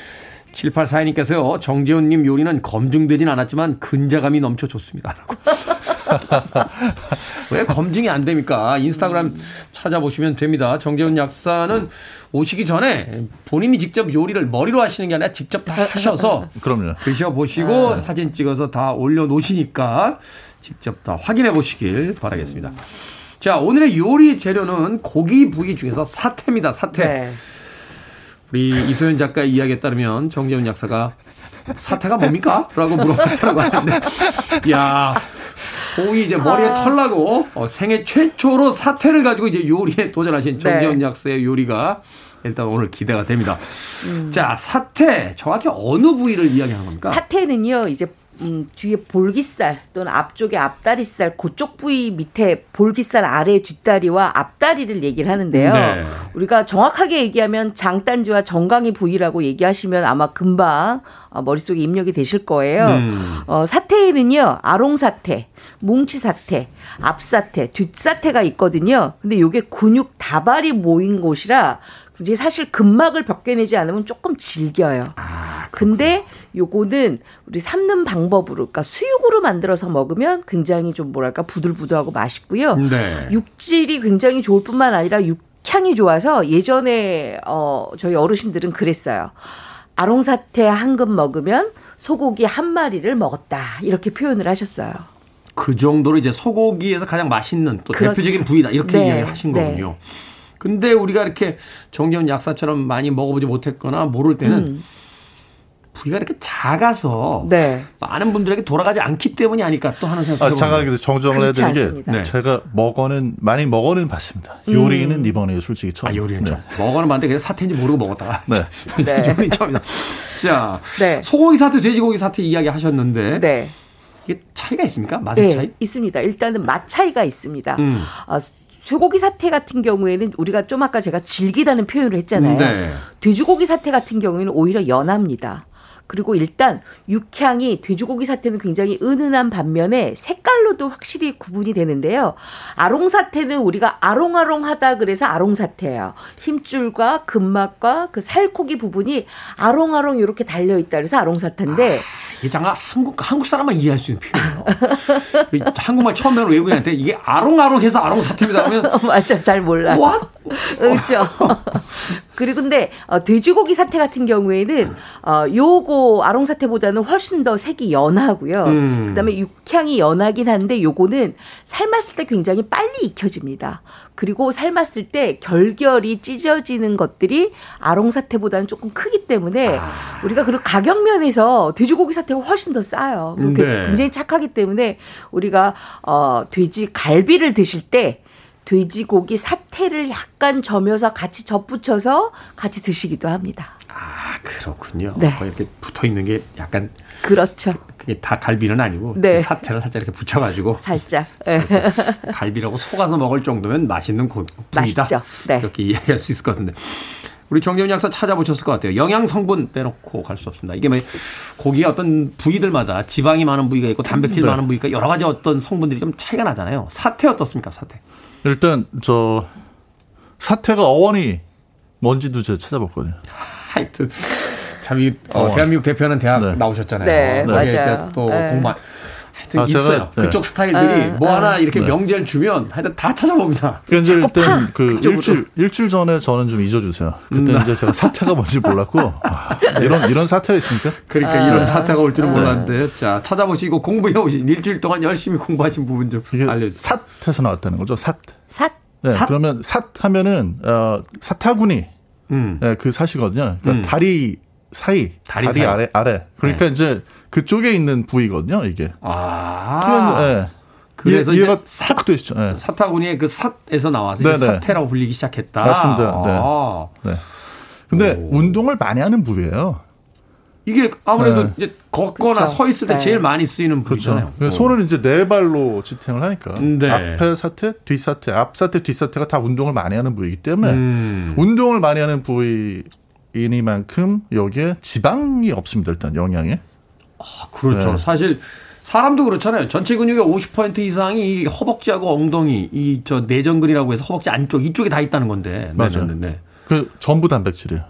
7842님께서요, 정재훈님 요리는 검증되진 않았지만 근자감이 넘쳐 좋습니다. 왜 검증이 안 됩니까? 인스타그램 찾아보시면 됩니다. 정재훈 약사는 오시기 전에 본인이 직접 요리를 머리로 하시는 게 아니라 직접 다 하셔서 그럼요. 드셔보시고 사진 찍어서 다 올려놓으시니까 직접 다 확인해 보시길 바라겠습니다. 자, 오늘의 요리 재료는 고기 부위 중에서 사태입니다. 사태. 네. 우리 이소연 작가의 이야기에 따르면 정재훈 약사가 사태가 뭡니까? 라고 물어봤다고 하는데, 야 고기 이제 머리에 아. 털나고 어, 생애 최초로 사태를 가지고 이제 요리에 도전하신 정재훈 네. 약사의 요리가 일단 오늘 기대가 됩니다. 음. 자, 사태 정확히 어느 부위를 이야기하는 겁니까? 사태는요, 이제 음, 뒤에 볼기살 또는 앞쪽에 앞다리살 그쪽 부위 밑에 볼기살 아래 뒷다리와 앞다리를 얘기를 하는데요. 네. 우리가 정확하게 얘기하면 장단지와 정강이 부위라고 얘기하시면 아마 금방 어, 머릿속에 입력이 되실 거예요. 음. 어, 사태에는요, 아롱사태, 뭉치사태, 앞사태, 뒷사태가 있거든요. 근데 요게 근육 다발이 모인 곳이라 굉장히 사실 근막을 벗겨내지 않으면 조금 질겨요. 아, 근데 요거는 우리 삶는 방법으로, 그러니까 수육으로 만들어서 먹으면 굉장히 좀 뭐랄까 부들부들하고 맛있고요. 네. 육질이 굉장히 좋을 뿐만 아니라 육향이 좋아서 예전에 어 저희 어르신들은 그랬어요. 아롱사태 한 근 먹으면 소고기 한 마리를 먹었다 이렇게 표현을 하셨어요. 그 정도로 이제 소고기에서 가장 맛있는 또 그렇죠. 대표적인 부위다 이렇게 네, 이야기를 하신 네. 거군요. 근데 우리가 이렇게 정재훈 약사처럼 많이 먹어보지 못했거나 모를 때는 음. 부위가 이렇게 작아서 네. 많은 분들에게 돌아가지 않기 때문이 아닐까 또 하는 생각이 아, 들어요. 잠깐 정정을 해야 되는 게. 네. 제가 먹어는 많이 먹어는 봤습니다. 요리는 이번에 솔직히 처음. 아, 요리는 네. 좀. 먹어는 봤는데 그냥 사태인지 모르고 먹었다가. 네. 네. 요리는 처음이다. 자, 네. 소고기 사태, 돼지고기 사태 이야기 하셨는데. 네. 이게 차이가 있습니까? 맛의 네, 차이? 있습니다. 일단은 맛 차이가 있습니다. 음. 어, 쇠고기 사태 같은 경우에는 우리가 좀 아까 제가 질기다는 표현을 했잖아요. 네. 돼지고기 사태 같은 경우에는 오히려 연합니다. 그리고 일단 육향이 돼지고기 사태는 굉장히 은은한 반면에 색깔로도 확실히 구분이 되는데요. 아롱 사태는 우리가 아롱아롱하다 그래서 아롱 사태예요. 힘줄과 근막과 그 살코기 부분이 아롱아롱 이렇게 달려 있다 그래서 아롱 사태인데 이게 잠깐 한국 한국 사람만 이해할 수 있는 표현이에요. 이 한국말 처음 배우는 외국인한테 이게 아롱아롱해서 아롱 사태입니다 하면 맞아 잘 몰라. 그렇죠. 그리고 근데 어, 돼지고기 사태 같은 경우에는 어 요거 아롱 사태보다는 훨씬 더 색이 연하고요. 음. 그다음에 육향이 연하긴 한데 요거는 삶았을 때 굉장히 빨리 익혀집니다. 그리고 삶았을 때 결결이 찢어지는 것들이 아롱 사태보다는 조금 크기 때문에 아. 우리가 그리고 가격 면에서 돼지고기 사태가 훨씬 더 싸요. 그리고 네. 굉장히 착하기 때문에 우리가 어 돼지 갈비를 드실 때 돼지고기 사태를 약간 점여서 같이 접붙여서 같이 드시기도 합니다. 아 그렇군요. 네. 이렇게 붙어 있는 게 약간 그렇죠. 그게 다 갈비는 아니고 네. 그 사태를 살짝 이렇게 붙여가지고 살짝. 예. 갈비라고 속아서 먹을 정도면 맛있는 고- 부위다. 맛있죠. 네. 이렇게 이야기할 수 있을 것 같은데. 우리 정재훈 약사 찾아보셨을 것 같아요. 영양 성분 빼놓고 갈 수 없습니다. 이게 뭐 고기의 어떤 부위들마다 지방이 많은 부위가 있고 단백질 네. 많은 부위가 여러 가지 어떤 성분들이 좀 차이가 나잖아요. 사태 어떻습니까? 사태. 일단 저 사태가 어원이 뭔지도 제가 찾아봤거든요. 하여튼 참 이 어, 어. 대한민국 대표하는 대학 네. 나오셨잖아요. 네, 맞아요. 또 네. 공부 하여튼 아, 제가, 있어요. 네. 그쪽 스타일들이 네. 뭐 네. 하나 이렇게 네. 명제를 주면 하여튼 다 찾아봅니다. 이제 일단 파! 그 그쪽으로. 일주일 일주일 전에 저는 좀 잊어주세요. 그때 음. 이제 제가 사태가 뭔지 몰랐고 아, 이런 이런 사태가 있습니까? 그러니까 아. 이런 사태가 올 네. 줄은 몰랐는데 자 찾아보시고 공부해 오신 일주일 동안 열심히 공부하신 부분 좀 알려주세요. 삿에서 나왔다는 거죠. 삿. 삿. 네, 삿? 그러면 삿 하면은 어, 사타구니 음. 네, 그 삿이거든요. 그러니까 음. 다리 사이, 다리 다리, 사이. 아래 아래. 그러니까 이제 그쪽에 있는 부위거든요. 이게. 아 표현, 예. 그래서 이해, 가 이제 사- 쫙 되시죠. 예. 사타구니의 그 삿에서 나와서 이제 네네. 사태라고 불리기 시작했다. 맞습니다. 네. 아. 네. 근데 오. 운동을 많이 하는 부위예요. 이게 아무래도 네. 이제 걷거나 그쵸. 서 있을 때 네. 제일 많이 쓰이는 부위잖아요. 그렇죠. 손을 이제 네 발로 지탱을 하니까 네. 앞에 사태, 뒷 사태, 앞 사태, 뒷 사태가 다 운동을 많이 하는 부위이기 때문에 음. 운동을 많이 하는 부위이니만큼 여기에 지방이 없습니다. 일단 영양에. 그렇죠. 네. 사실 사람도 그렇잖아요. 전체 근육의 50% 이상이 이 허벅지하고 엉덩이, 이 저 내전근이라고 해서 허벅지 안쪽 이쪽에 다 있다는 건데. 맞아요. 네, 네, 네. 그 전부 단백질이에요.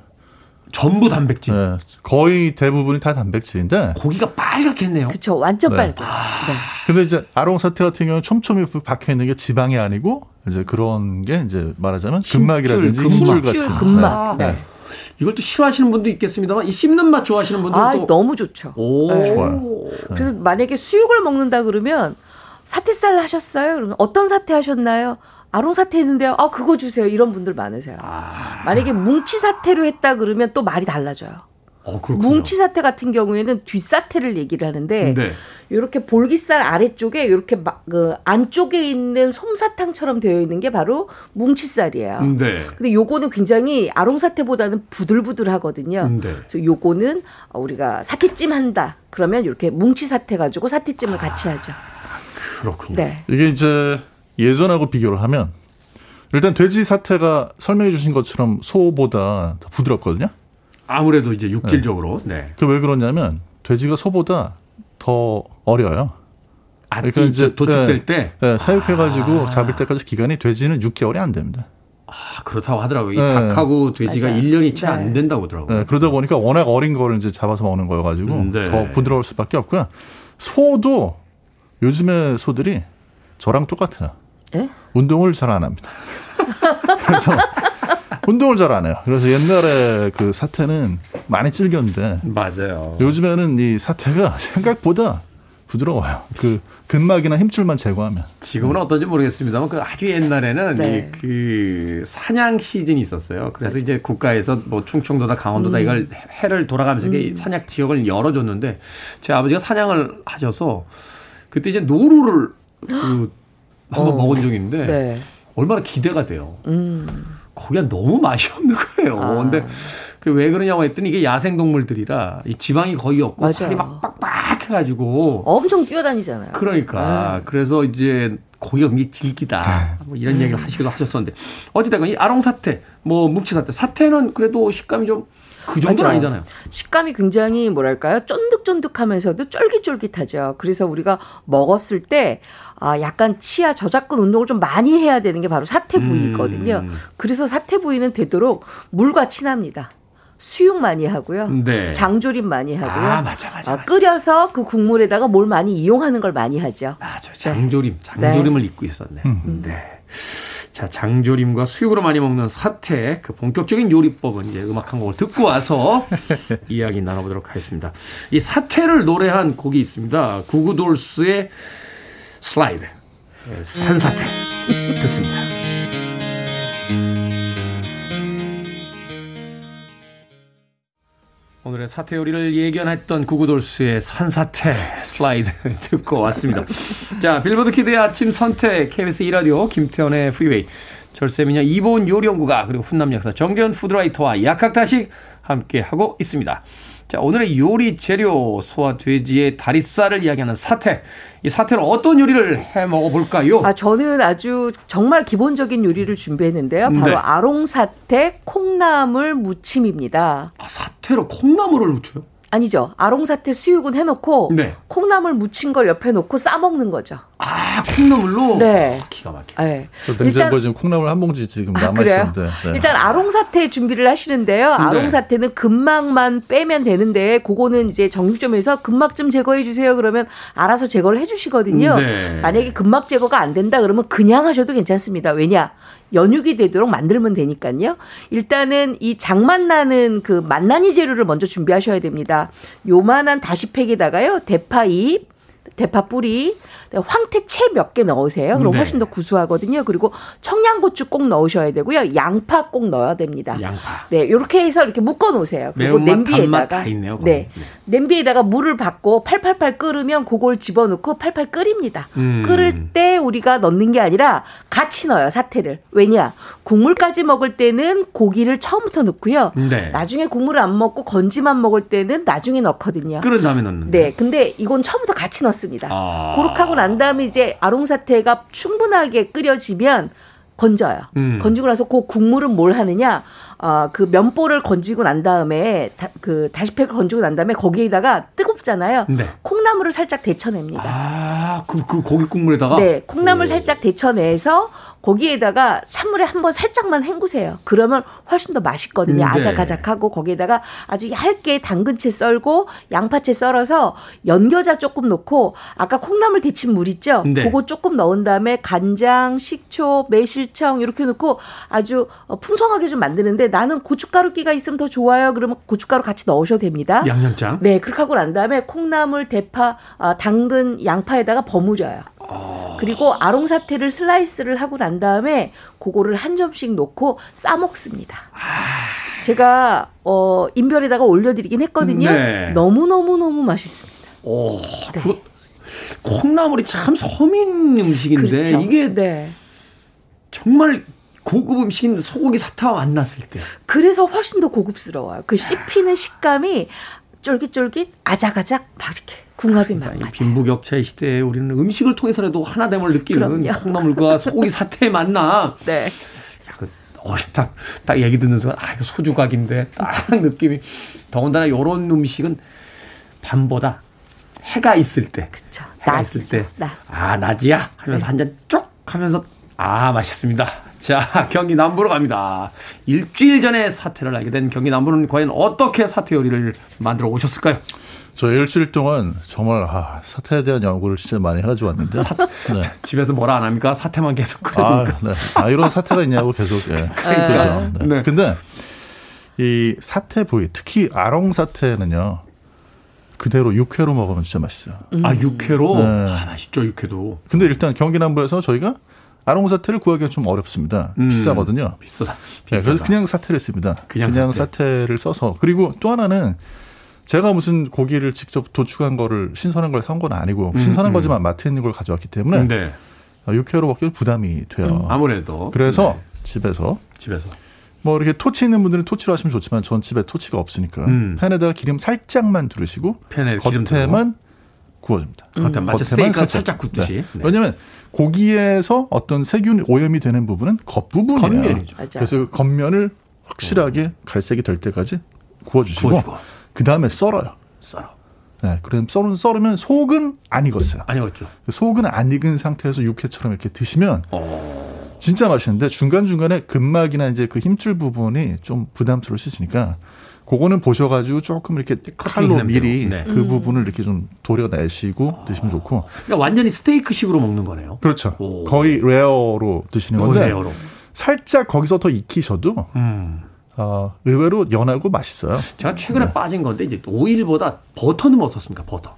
전부 단백질. 네, 거의 대부분이 다 단백질인데 고기가 빨갛겠네요. 그렇죠. 완전 네. 빨개. 네. 근데 이제 아롱 사태 같은 경우는 촘촘히 박혀 있는 게 지방이 아니고 이제 그런 게 이제 말하자면 근막이라든지 힘줄, 힘줄 힘줄, 같은 근막. 네. 네. 이걸 또 싫어하시는 분도 있겠습니다만 이 씹는 맛 좋아하시는 분들은 아, 또 너무 좋죠. 오, 네. 좋아요. 그래서 만약에 수육을 먹는다 그러면 사태살 하셨어요? 그러면 어떤 사태 하셨나요? 아롱 사태 했는데요. 아 그거 주세요. 이런 분들 많으세요. 만약에 뭉치 사태로 했다 그러면 또 말이 달라져요. 어. 뭉치 사태 같은 경우에는 뒷사태를 얘기를 하는데 네. 이렇게 볼기살 아래쪽에 이렇게 막 그 안쪽에 있는 솜사탕처럼 되어 있는 게 바로 뭉치살이에요. 네. 근데 요거는 굉장히 아롱 사태보다는 부들부들하거든요. 네. 그래서 요거는 우리가 사태찜 한다. 그러면 이렇게 뭉치 사태 가지고 사태찜을 같이 하죠. 그렇군요. 네. 이게 이제 예전하고 비교를 하면 일단 돼지 사태가 설명해 주신 것처럼 소보다 더 부드럽거든요. 아무래도 이제 육질적으로 네. 그 왜 그러냐면 돼지가 소보다 더 어려요. 아, 그러니까 이 이제- 저 도축될 네. 때 네, 사육해가지고 아. 잡을 때까지 기간이 돼지는 6개월이 안 됩니다. 아, 그렇다고 하더라고요. 이 네. 닭하고 돼지가 맞아요. 1년이 채안 네. 된다고 하더라고요. 네, 그러다 보니까 워낙 어린 거를 이제 잡아서 먹는 거여가지고 음, 네. 더 부드러울 수밖에 없고요. 소도 요즘의 소들이 저랑 똑같아요. 예? 운동을 잘 안 합니다. 그래서 운동을 잘 안 해요. 그래서 옛날에 그 사태는 많이 질겼는데 맞아요. 요즘에는 이 사태가 생각보다 부드러워요. 그 근막이나 힘줄만 제거하면. 지금은 어떤지 모르겠습니다만 그 아주 옛날에는 네. 이그 사냥 시즌이 있었어요. 그래서 이제 국가에서 뭐 충청도다 강원도다 음. 이걸 해를 돌아가면서 이게 사냥 지역을 열어줬는데 제 아버지가 사냥을 하셔서 그때 이제 노루를 그 한번 어. 먹은 적이 있는데 네. 얼마나 기대가 돼요. 음. 거기가 너무 맛이 없는 거예요. 아. 근데 그왜 그러냐고 했더니 이게 야생 동물들이라 이 지방이 거의 없고 맞아요. 살이 막 빡빡해 가지고 엄청 뛰어다니잖아요. 그러니까 네. 그래서 이제 고기가 굉장히 질기다 뭐 이런 얘기를 하시기도 하셨었는데 어찌됐건 이 아롱 사태 뭐 뭉치 사태 사태는 그래도 식감이 좀 그 정도는 맞아요. 아니잖아요. 식감이 굉장히 뭐랄까요? 쫀득쫀득하면서도 쫄깃쫄깃하죠. 그래서 우리가 먹었을 때 아, 약간 치아 저작근 운동을 좀 많이 해야 되는 게 바로 사태 부위거든요. 음. 그래서 사태 부위는 되도록 물과 친합니다. 수육 많이 하고요. 네. 장조림 많이 하고요. 아 맞아 맞아. 아, 맞아. 끓여서 그 국물에다가 뭘 많이 이용하는 걸 많이 하죠. 맞아 장조림 장조림을 잊고 있었네. 네. 자 장조림과 수육으로 많이 먹는 사태 그 본격적인 요리법은 이제 음악 한 곡을 듣고 와서 이야기 나눠보도록 하겠습니다. 이 사태를 노래한 곡이 있습니다. 구구돌스의 슬라이드 네, 산사태 듣습니다. 오늘의 사태 요리를 예견했던 구구돌스의 산사태 슬라이드 듣고 왔습니다. 자, 빌보드 키드의 아침 선택, KBS 2라디오, 김태훈의 프리웨이, 절세미녀 이보은 요리연구가, 그리고 훈남 약사 정재훈 food writer와 약학다식 함께하고 있습니다. 자, 오늘의 요리 재료, 소와 돼지의 다리살을 이야기하는 사태. 이 사태로 어떤 요리를 해 먹어볼까요? 아, 저는 아주 정말 기본적인 요리를 준비했는데요. 바로 네. 아롱 사태 콩나물 무침입니다. 아, 사태로 콩나물을 넣죠? 아니죠. 아롱사태 수육은 해놓고 네. 콩나물 무친 걸 옆에 놓고 싸먹는 거죠. 아, 콩나물로? 네. 아, 기가 막혀. 네. 그 냉장고에 지금 콩나물 한 봉지 지금 아, 남아 그래요? 있었는데. 네. 일단 아롱사태 준비를 하시는데요. 네. 아롱사태는 근막만 빼면 되는데 그거는 이제 정육점에서 근막 좀 제거해 주세요. 그러면 알아서 제거를 해 주시거든요. 네. 만약에 근막 제거가 안 된다 그러면 그냥 하셔도 괜찮습니다. 왜냐? 연육이 되도록 만들면 되니까요. 일단은 이 장맛 나는 그 맛나니 재료를 먼저 준비하셔야 됩니다. 요만한 다시팩에다가요. 대파 잎, 대파 뿌리, 황태채 몇 개 넣으세요. 그럼 네. 훨씬 더 구수하거든요. 그리고 청양고추 꼭 넣으셔야 되고요. 양파 꼭 넣어야 됩니다. 양파. 네, 이렇게 해서 이렇게 묶어 놓으세요. 그리고 냄비에다가 다 있네요. 네, 네. 냄비에다가 물을 받고 팔팔팔 끓으면 그걸 집어넣고 팔팔 끓입니다. 음. 끓을 때 우리가 넣는 게 아니라 같이 넣어요 사태를. 왜냐? 국물까지 먹을 때는 고기를 처음부터 넣고요. 네. 나중에 국물을 안 먹고 건지만 먹을 때는 나중에 넣거든요. 끓은 다음에 넣는데. 네, 근데 이건 처음부터 같이 넣 습니다. 아. 그렇게 하고 난 다음에 이제 아롱 사태가 충분하게 끓여지면 건져요. 음. 건지고 나서 그 국물은 뭘 하느냐? 어, 그 면보를 건지고 난 다음에 다, 그 다시팩을 건지고 난 다음에 거기에다가 뜨겁잖아요. 네. 콩나물을 살짝 데쳐냅니다. 아, 그, 그 고기 국물에다가? 네, 콩나물 오. 살짝 데쳐내서 거기에다가 찬물에 한번 살짝만 헹구세요. 그러면 훨씬 더 맛있거든요. 네. 아작아작하고 거기에다가 아주 얇게 당근채 썰고 양파채 썰어서 연겨자 조금 넣고 아까 콩나물 데친 물 있죠? 네. 그거 조금 넣은 다음에 간장, 식초, 매실청 이렇게 넣고 아주 어, 풍성하게 좀 만드는데 나는 고춧가루 끼가 있으면 더 좋아요. 그러면 고춧가루 같이 넣으셔도 됩니다. 양념장. 네, 그렇게 하고 난 다음에 콩나물, 대파, 아, 당근, 양파에다가 버무려요. 그리고 아롱 사태를 슬라이스를 하고 난 다음에 그거를 한 점씩 놓고 싸 먹습니다. 제가 어 인별에다가 올려드리긴 했거든요. 네. 너무 너무 너무 맛있습니다. 오, 그거 콩나물이 참 서민 음식인데 그렇죠. 이게 네. 정말 고급 음식인 소고기 사태와 만났을 때 그래서 훨씬 더 고급스러워요. 그 씹히는 식감이 쫄깃쫄깃 아작아작 막 이렇게 궁합이 막이 맞아요. 빈부격차의 시대에 우리는 음식을 통해서라도 하나됨을 느끼는 그럼요. 콩나물과 소고기 사태의 만남. 네. 야, 그 어리 딱, 딱 얘기 듣는 순간, 아, 이거 소주각인데, 딱 느낌이. 더군다나 요런 음식은 밤보다 해가 있을 때. 그쵸. 해가 낮이죠. 있을 때. 낮. 아, 낮이야? 하면서 한잔 쭉 하면서, 아, 맛있습니다. 자, 경기 남부로 갑니다. 일주일 전에 사태를 알게 된 경기 남부는 과연 어떻게 사태 요리를 만들어 오셨을까요? 저 일주일 동안 정말 아, 사태에 대한 연구를 진짜 많이 해가지고 왔는데. 네. 집에서 뭐라 안 합니까? 사태만 계속 아. 네. 아, 이런 사태가 있냐고 계속. 예. 그렇죠. 네. 네. 근데 이 사태 부위, 특히 아롱 사태는요. 그대로 육회로 먹으면 진짜 맛있어요. 아, 육회로? 네. 아, 맛있죠, 육회도. 근데 일단 경기 남부에서 저희가 아롱 사태를 구하기가 좀 어렵습니다. 음. 비싸거든요. 비싸다. 네, 비싸다. 그래서 그냥 사태를 씁니다. 그냥 그냥, 사태. 를 써서 그리고 또 하나는 제가 무슨 고기를 직접 도축한 거를 신선한 걸 산 건 아니고 신선한 음. 거지만 마트에 있는 걸 가져왔기 때문에 네. 육회로 먹기는 부담이 돼요. 아무래도. 그래서 네, 집에서 집에서. 뭐 이렇게 토치 있는 분들은 토치로 하시면 좋지만 전 집에 토치가 없으니까 음. 팬에다가 기름 살짝만 두르시고 팬에 겉에만 구워줍니다. 겉에 마치 겉에만 스테이크가 살짝 굽듯이. 네. 네. 왜냐하면 고기에서 어떤 세균 오염이 되는 부분은 겉부분이에요. 겉면이죠. 그래서 그 겉면을 확실하게 갈색이 될 때까지 구워주시고 구워주고. 그 다음에 썰어요. 썰어. 네, 그럼 썰은 썰으면 속은 안 익었어요. 아니었죠. 속은 안 익은 상태에서 육회처럼 이렇게 드시면 어. 진짜 맛있는데 중간 중간에 근막이나 이제 그 힘줄 부분이 좀 부담스러울 수 있으니까 그거는 보셔가지고 조금 이렇게 칼로 미리. 네. 그 부분을 이렇게 좀 도려내시고 드시면 좋고 그러니까 완전히 스테이크식으로 먹는 거네요. 그렇죠. 오. 거의 레어로 드시는 건데 레어로. 살짝 거기서 더 익히셔도 음. 어, 의외로 연하고 맛있어요. 제가 최근에 빠진 건데 이제 오일보다 버터 넣으면 어떻습니까? 버터.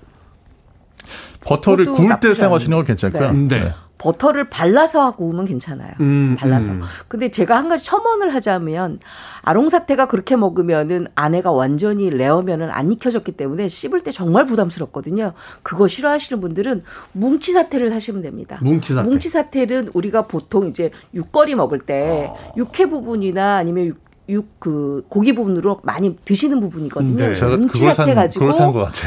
버터를 구울 때 사용하시는 건 괜찮고요. 네. 네. 버터를 발라서 구우면 괜찮아요. 음, 발라서. 음. 근데 제가 한 가지 첨언을 하자면 아롱사태가 그렇게 먹으면은 안에가 완전히 레어면은 안 익혀졌기 때문에 씹을 때 정말 부담스럽거든요. 그거 싫어하시는 분들은 뭉치 사태를 사시면 됩니다. 뭉치 사태. 뭉치 사태는 우리가 보통 이제 육거리 먹을 때 아. 육회 부분이나 아니면 육, 육 그 고기 부분으로 많이 드시는 부분이거든요. 네. 제가 그걸 뭉치사태 산- 가지고.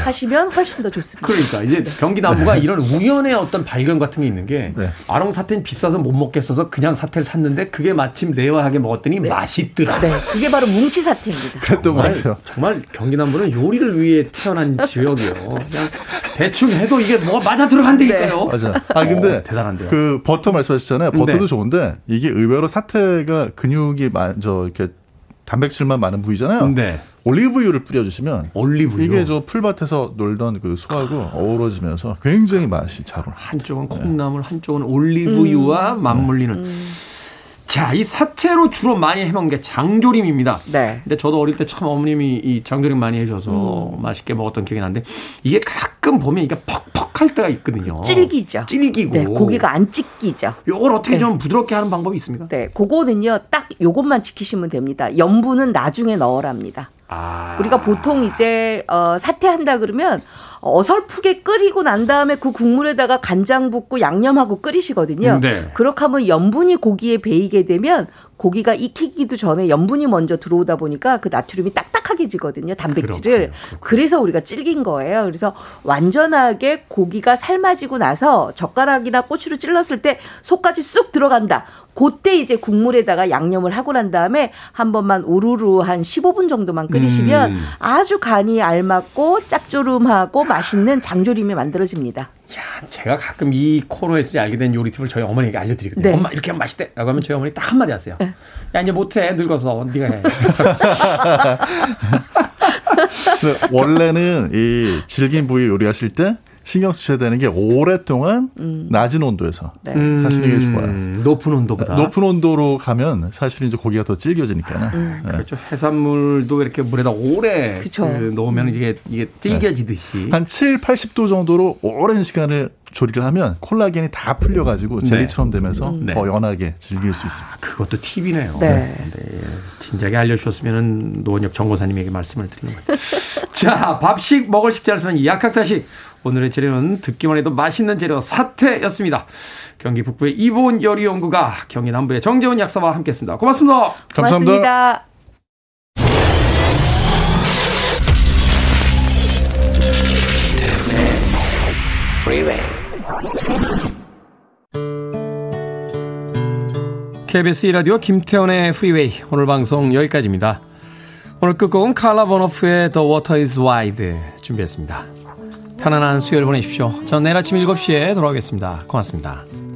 하시면 훨씬 더 좋습니다. 그러니까 이제 경기 남부가 이런 우연의 어떤 발견 같은 게 있는 게 네. 아롱 사태는 비싸서 못 먹겠어서 그냥 사태를 샀는데 그게 마침 레어하게 먹었더니 맛있더라. 네, 그게 바로 뭉치 사태입니다. 그랬던 것 같아요. 정말 경기 남부는 요리를 위해 태어난 지역이요. 그냥 대충 해도 이게 뭐가 맞아 들어간다니까요. 맞아. 아 근데 어, 대단한데요. 그 버터 말씀하셨잖아요. 버터도 네. 좋은데 이게 의외로 사태가 근육이 많, 저 이렇게 단백질만 많은 부위잖아요. 네. 올리브유를 뿌려주시면 올리브유. 이게 저 풀밭에서 놀던 그 소하고 어우러지면서 굉장히 맛이 잘 어울려. 한쪽은 콩나물, 한쪽은 올리브유와 맞물리는. 자, 이 사태로 주로 많이 해먹는 게 장조림입니다. 네. 근데 저도 어릴 때 참 어머님이 이 장조림 많이 해줘서 맛있게 먹었던 기억이 나는데 이게 가끔 보면 이게 퍽퍽할 때가 있거든요. 질기죠. 질기고. 네, 고기가 안 찢기죠. 요걸 어떻게 네. 좀 부드럽게 하는 방법이 있습니까? 네, 그거는요, 딱 요것만 지키시면 됩니다. 염분은 나중에 넣으랍니다. 아. 우리가 보통 이제, 어, 사태한다 그러면 어설프게 끓이고 난 다음에 그 국물에다가 간장 붓고 양념하고 끓이시거든요. 네. 그렇게 하면 염분이 고기에 배이게 되면 고기가 익히기도 전에 염분이 먼저 들어오다 보니까 그 나트륨이 딱딱하게 지거든요. 단백질을. 그렇군요. 그렇군요. 그래서 우리가 질긴 거예요. 그래서 완전하게 고기가 삶아지고 나서 젓가락이나 꼬추로 찔렀을 때 속까지 쑥 들어간다. 그때 이제 국물에다가 양념을 하고 난 다음에 한 번만 우르르 한 15분 정도만 끓이시면 음. 아주 간이 알맞고 짭조름하고 맛있는 장조림이 만들어집니다. 야, 제가 가끔 이 코너에서 알게 된 요리 팁을 저희 어머니에게 알려드리거든요. 네. 엄마 이렇게 하면 맛있대. 라고 하면 저희 어머니 딱 한마디 하세요. 야 이제 못해 늙어서 네가 해. 원래는 이 질긴 부위 요리하실 때 신경 쓰셔야 되는 게 오랫동안 낮은 온도에서 네. 하시는 게 좋아요. 음, 높은 온도보다. 높은 온도로 가면 사실 이제 고기가 더 질겨지니까요. 네. 그렇죠. 해산물도 이렇게 물에다 오래 그쵸. 그 넣으면 이게 이게 질겨지듯이. 한 7, 80도 정도로 오랜 시간을 조리를 하면 콜라겐이 다 풀려가지고 젤리처럼 되면서 네. 더 연하게 즐길 수 있습니다. 그것도 팁이네요. 네. 네. 진작에 알려주셨으면 노원혁 정고사님에게 말씀을 드리는 거예요. 자, 밥식 먹을 식자를 쓰는 약학다식. 오늘의 재료는 듣기만 해도 맛있는 재료 사태였습니다. 경기 북부의 이보은 요리연구가 경기 남부의 정재훈 약사와 함께했습니다. 고맙습니다. 감사합니다. 고맙습니다. KBS 1라디오 김태원의 프리웨이 오늘 방송 여기까지입니다. 오늘 끝곡은 칼라 보노프의 The Water is Wide 준비했습니다. 편안한 수요일 보내십시오. 저는 내일 아침 7시에 돌아오겠습니다. 고맙습니다.